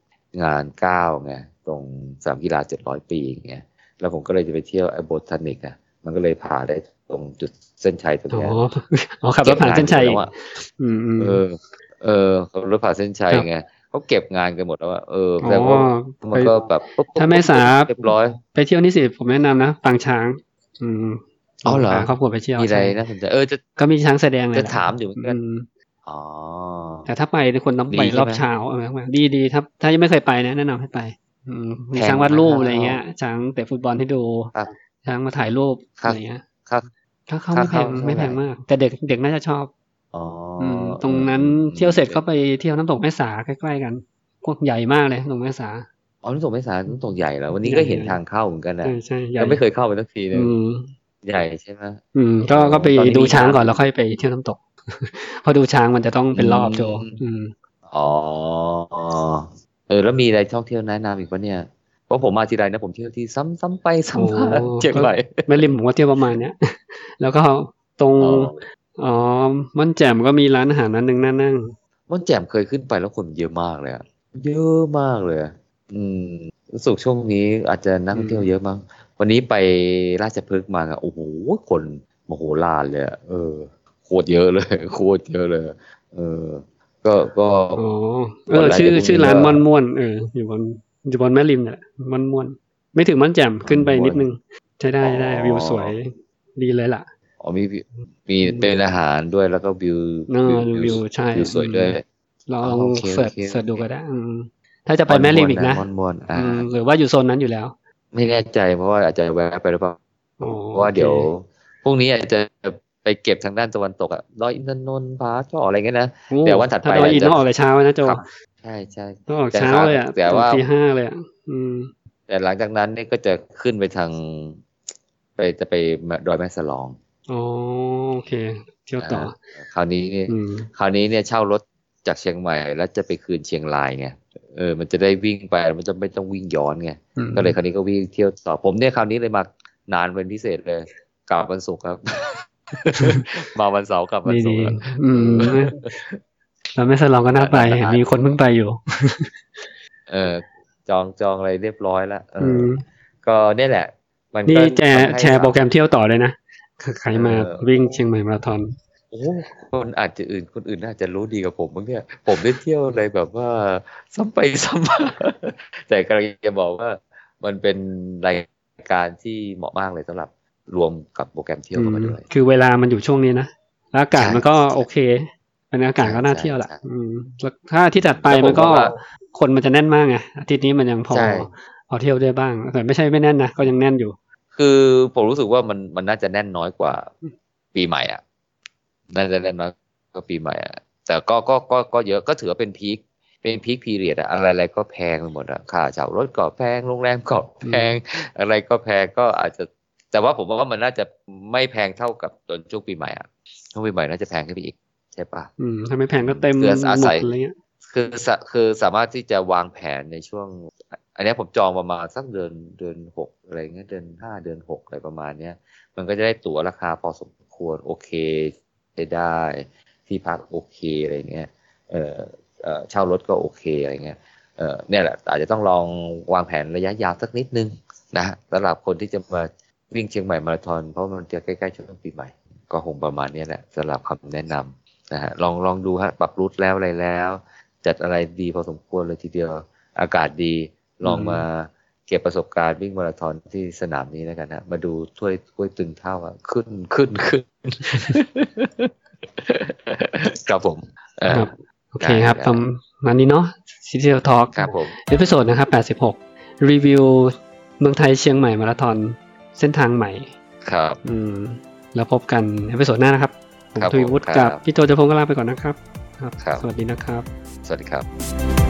Speaker 2: งานเก้าไงตรงสามกีฬาเจ็ดร้อยปีอย่างเงี้ยแล้วผมก็เลยจะไปเที่ยวไอโบทานิกอะมันก็เลยผ่าได้ ตรงจุดเส้นชัยตรง
Speaker 1: อ๋อ
Speaker 2: เนี้ย
Speaker 1: อ๋อขับรถผ่านเส้นชัย
Speaker 2: ก็บงาอยู่แล้วอะ
Speaker 1: อืมอืม
Speaker 2: เออ เออขับรถผ่านเส้นชัย
Speaker 1: ครับ
Speaker 2: ไงเขาเก็บงานกันหมดแล้วอะเออ
Speaker 1: อ๋อ
Speaker 2: แต่ว่ามันก็
Speaker 1: ไป
Speaker 2: แบบปุ๊บปุ๊บ
Speaker 1: ถ้าไม่สา
Speaker 2: เรียบร้อย
Speaker 1: ไปเที่ยวนี่สิผมแนะนำนะปางช้าง อืม
Speaker 2: อ๋อเหรอ
Speaker 1: พาครอบครัวไปเที่ยว
Speaker 2: มีอะไร
Speaker 1: ใช่
Speaker 2: น่าสนใจเออจะ
Speaker 1: ก็มีช้างแสดงเลย
Speaker 2: จะ
Speaker 1: แหล
Speaker 2: ถามอยู่เหมือนกัน
Speaker 1: ม
Speaker 2: อ๋อ
Speaker 1: แต่ถ้าไปเนี่ยคนต้องไป
Speaker 2: ดีใช่ไหม
Speaker 1: รอบเช้าเออดีดีถ้าถ้ายังไม่เคยไปนะแนะนำให้ไป อืมมี
Speaker 2: แพง
Speaker 1: ช้างวาดรูป
Speaker 2: ไหม
Speaker 1: อะไรเงี้ยช้างเตะฟุตบอลให้ดู
Speaker 2: ครับ
Speaker 1: ช้างมาถ่ายรูป
Speaker 2: ครับ
Speaker 1: อะไรเงี้ย
Speaker 2: ครั บ
Speaker 1: ถ้าเข้าไม่แพ
Speaker 2: ค่างเข้า
Speaker 1: ไม่แพง
Speaker 2: เท่าไหร่
Speaker 1: มาก แต่เด็กเด็กน่าจะชอบ
Speaker 2: อ๋อ
Speaker 1: อื
Speaker 2: อ
Speaker 1: มตรงนั้นเที่ยวเสร็จก็ไปเที่ยวน้ำตกแม่สาใกล้ๆกันกว้างใหญ่มากเลยน้ำตกแม่สา
Speaker 2: อ๋อน้ำตกไม่สารน้ำตกใหญ่แล้ววันนี้
Speaker 1: ใหญ่
Speaker 2: ก็เห็นทางเข้าเหมือนกันนะ
Speaker 1: ใช่ใช่ใหญ่
Speaker 2: ยังไม่เคยเข้าไปสักทีเลย
Speaker 1: อืม
Speaker 2: ใหญ่ใช่ไหม
Speaker 1: อืม ก็
Speaker 2: อ๋อ
Speaker 1: ก็ไป
Speaker 2: ตอนนี้
Speaker 1: ดู
Speaker 2: มี
Speaker 1: ช้างก่อน
Speaker 2: น้ำ
Speaker 1: แล้วค่อยไปเที่ยวน้ำตกเพราะดูช้างมันจะต้องเป็นรอบโจ
Speaker 2: อืม
Speaker 1: อืม
Speaker 2: อ๋อเออแล้วมีอะไรท่องเที่ยวแนะนำอีกปะเนี่ยเพ ราะผมมาทีไรนะผมเที่ยวที่ซ้ำซ้ำไปซ้ำมา
Speaker 1: โอ้
Speaker 2: เชียงใหม่
Speaker 1: แม่ริมผมก็เที่ยวประมาณเนี้ยแล้วก็ตรง
Speaker 2: อ๋อ
Speaker 1: อ๋อมันแจ่มก็มีร้านอาหารร้านหนึ่งน่านั่ง
Speaker 2: ม่อนแจ่มเคยขึ้นไปแล้วคนเยอะมากเลยอะเยอะมากเลยอะอืมรู้สึกช่วงนี้อาจจะนักท่องเที่ยวเยอะมั้งวันนี้ไปราชพฤกษ์มาอะโอ้โหคนมโหฬารเลยอะเออโคตรเยอะเลย โคตรเยอะเลย เออ ก็ก็
Speaker 1: อ๋อเอ
Speaker 2: วัน
Speaker 1: อ
Speaker 2: ไหน
Speaker 1: ชื่อ
Speaker 2: เดี๋ยวพรุ่งนี้
Speaker 1: ชื่อร้าน
Speaker 2: ก็
Speaker 1: ม่อนม่วนเอออยู่บน อยู่บนแม่ริมเนี่ยแหละม่อนม่วนไม่ถึงม่อนแจ่มขึ้นไป
Speaker 2: ม่อนม่วน
Speaker 1: นิดนึง ใช้ได้ได้
Speaker 2: อ๋อ
Speaker 1: วิวสวยดีเลยล่ะ
Speaker 2: อ๋อมีวิวมีเป็นอาหารด้วยแล้วก็วิว
Speaker 1: เออวิวใช่
Speaker 2: วิวสวยด้วย
Speaker 1: ลอง
Speaker 2: อ๋อโอเค
Speaker 1: search
Speaker 2: โอเค
Speaker 1: search ดูก็ได้อืมถ้าจะไปแม่ริมอีกนะ
Speaker 2: ม่อนม่วนๆอ่า
Speaker 1: อืมหรือว่าอยู่โซนนั้นอยู่แล้ว
Speaker 2: ไม่แน่ใจเพราะว่าอาจจะแวะไปหรือเปล่า
Speaker 1: อ๋อ
Speaker 2: เพราะว่าเดี๋ยว
Speaker 1: โอค
Speaker 2: พรุ่งนี้อาจจะไปเก็บทางด้านตะวันตกอะดอยอินทนนท์ผาจ่ออะไรเงี้ยนะ
Speaker 1: โอ้
Speaker 2: เดี๋ยววันถัดไป
Speaker 1: ถ้าดอยอิน
Speaker 2: อาจจะ
Speaker 1: ต้องออกแต่เช้านะโจ
Speaker 2: ครับ ใช่ใช่
Speaker 1: ต้องออก
Speaker 2: แต่
Speaker 1: เช้า
Speaker 2: ครับ
Speaker 1: เลยอะ
Speaker 2: แต่ว่า
Speaker 1: ตีห้าเลยอะอืม
Speaker 2: แต่หลังจากนั้นเนี่ยก็จะขึ้นไปทาง ไปจะไปดอยแม่สลอง
Speaker 1: อ๋อโอเค เที่ยวต่อา
Speaker 2: คราวนี้เนี่ย
Speaker 1: อืม
Speaker 2: คราวนี้เนี่ยเช่ารถจากเชียงใหม่ แล้วจะไปคืนเชียงรายไงเออ มันจะได้วิ่งไปมันจะไม่ต้องวิ่งย้อนไง
Speaker 1: อืม
Speaker 2: ก็เลยคราวนี้ก็วิ่งเที่ยวต่อผมเนี่ยคราวนี้เลยมานานเป็นพิเศษเลยกลับวันศุกร์ครับ มาวันเสาร์กลับวัน
Speaker 1: ดี
Speaker 2: ศุ
Speaker 1: ดี
Speaker 2: กร์
Speaker 1: อืม แล้วไม่สลองก็น่าไปเห็นมีคนเพิ่งไปอยู่
Speaker 2: เออ จองจองอะไรเรียบร้อยแล้วเออ
Speaker 1: อื
Speaker 2: อ
Speaker 1: ม
Speaker 2: ก็เนี่ยแหละ มันก็
Speaker 1: นี่แชร์
Speaker 2: ทำให้
Speaker 1: แชร์โปรแกรมเที่ยวต่อเลยนะใครมา
Speaker 2: เออ
Speaker 1: วิ่งเชียงใหม่มาราธอน
Speaker 2: โอ้คนอาจจะอื่นคนอื่นน่าจะรู้ดีกับผมบ้างเนี่ย ผมได้เที่ยวอะไรแบบว่าซ้ำไปซ้ำมาแต่กำลังจะบอกว่า มันเป็นรายการที่เหมาะมากเลยสำหรับรวมกับโปรแกรมเที่ยวเข้ามาด้วย
Speaker 1: คือเวลามันอยู่ช่วงนี้นะ แล้วอากาศ
Speaker 2: ใช่
Speaker 1: มันก็โอเค บรรยากาศก็น่า
Speaker 2: ใช่
Speaker 1: เที่ยวแหละ
Speaker 2: ใช่
Speaker 1: อืมแล้วถ้าอาที่ถัดไป
Speaker 2: แล้วผม
Speaker 1: มันก็
Speaker 2: ว่า
Speaker 1: คนมันจะแน่นมากไงอาทิตย์นี้มันยังพอ
Speaker 2: ใช่
Speaker 1: พอเที่ยวได้บ้าง แต่ไม่ใช่ไม่แน่นนะก็ยังแน่นอยู่
Speaker 2: คือผมรู้สึกว่ามันมันน่าจะแน่นน้อยกว่า ปีใหม่อะน่าจะแน่นน้อยกว่าปีใหม่อะแต่ก็ก็ก็ก็เยอะก็ถือว่าเป็นพีคเป็นพีคพีเรียดอะอะไรอะไรก็แพงไปหมดอะค่าเช่ารถก็แพงโรงแรมก็แพง อะไรก็แพงก็อาจจะแต่ว่าผมว่ามันน่าจะไม่แพงเท่ากับตอนช่วงปีใหม่อะช่วงปีใหม่น่าจะแพงขึ้นไปอีก ใช่ปะ
Speaker 1: อืมถ้าไม่แพงก็เต็ม
Speaker 2: คืออา
Speaker 1: หม
Speaker 2: ศั
Speaker 1: ด
Speaker 2: ย
Speaker 1: อะไรเงี้ย
Speaker 2: คือสะคือสามารถที่จะวางแผนในช่วง อันเนี้ยผมจองประมาณสักเดือนเดือนหกอะไรเงี้ยเดือนห้าเดือนหกอะไรประมาณเนี้ยมันก็จะได้ตั๋วราคาพอสมควรโอเคใช้ได้ที่พักโอเคอะไรเงี้ยเออเออเช่ารถก็โอเคอะไรเงี้ยเอออเนี่ยแหละอาจจะต้องลองวางแผนระยะยาวสักนิดนึงนะสำหรับคนที่จะมาวิ่งเชียงใหม่มาราธอนเพราะมันจะใกล้ๆช่วงปีใหม่ ก็คงประมาณนี้แหละสำหรับคำแนะนำ นะฮะลองลองดูฮะปรับ route แล้วอะไรแล้ว จัดอะไรดีพอสมควรเลยทีเดียวอากาศดีลองมาเก็บประสบการณ์วิ่งมาราธอนที่สนามนี้แล้วกันนะมาดูถ้วยถ้วยตึงเท่าอะขึ้นขึ้นขึ้นครับผมเออ
Speaker 1: ครับโอเคครับ
Speaker 2: ได้
Speaker 1: ประมาณนี้เนาะ City Talk
Speaker 2: ครับผม
Speaker 1: episode นะครับ 86 รีวิวเมืองไทยเชียงใหม่มาราธอนเส้นทางใหม่
Speaker 2: ครับ
Speaker 1: อืม แล้วพบกัน episode หน้านะครับ ผม
Speaker 2: ครับ
Speaker 1: ทวีวุฒิ
Speaker 2: ผมครั
Speaker 1: กับบพี่โจเจะพงศ์ก็ลาไปก่อนนะครับครับ
Speaker 2: ครับ
Speaker 1: สวัสดีนะครับ
Speaker 2: สวัสดีครับ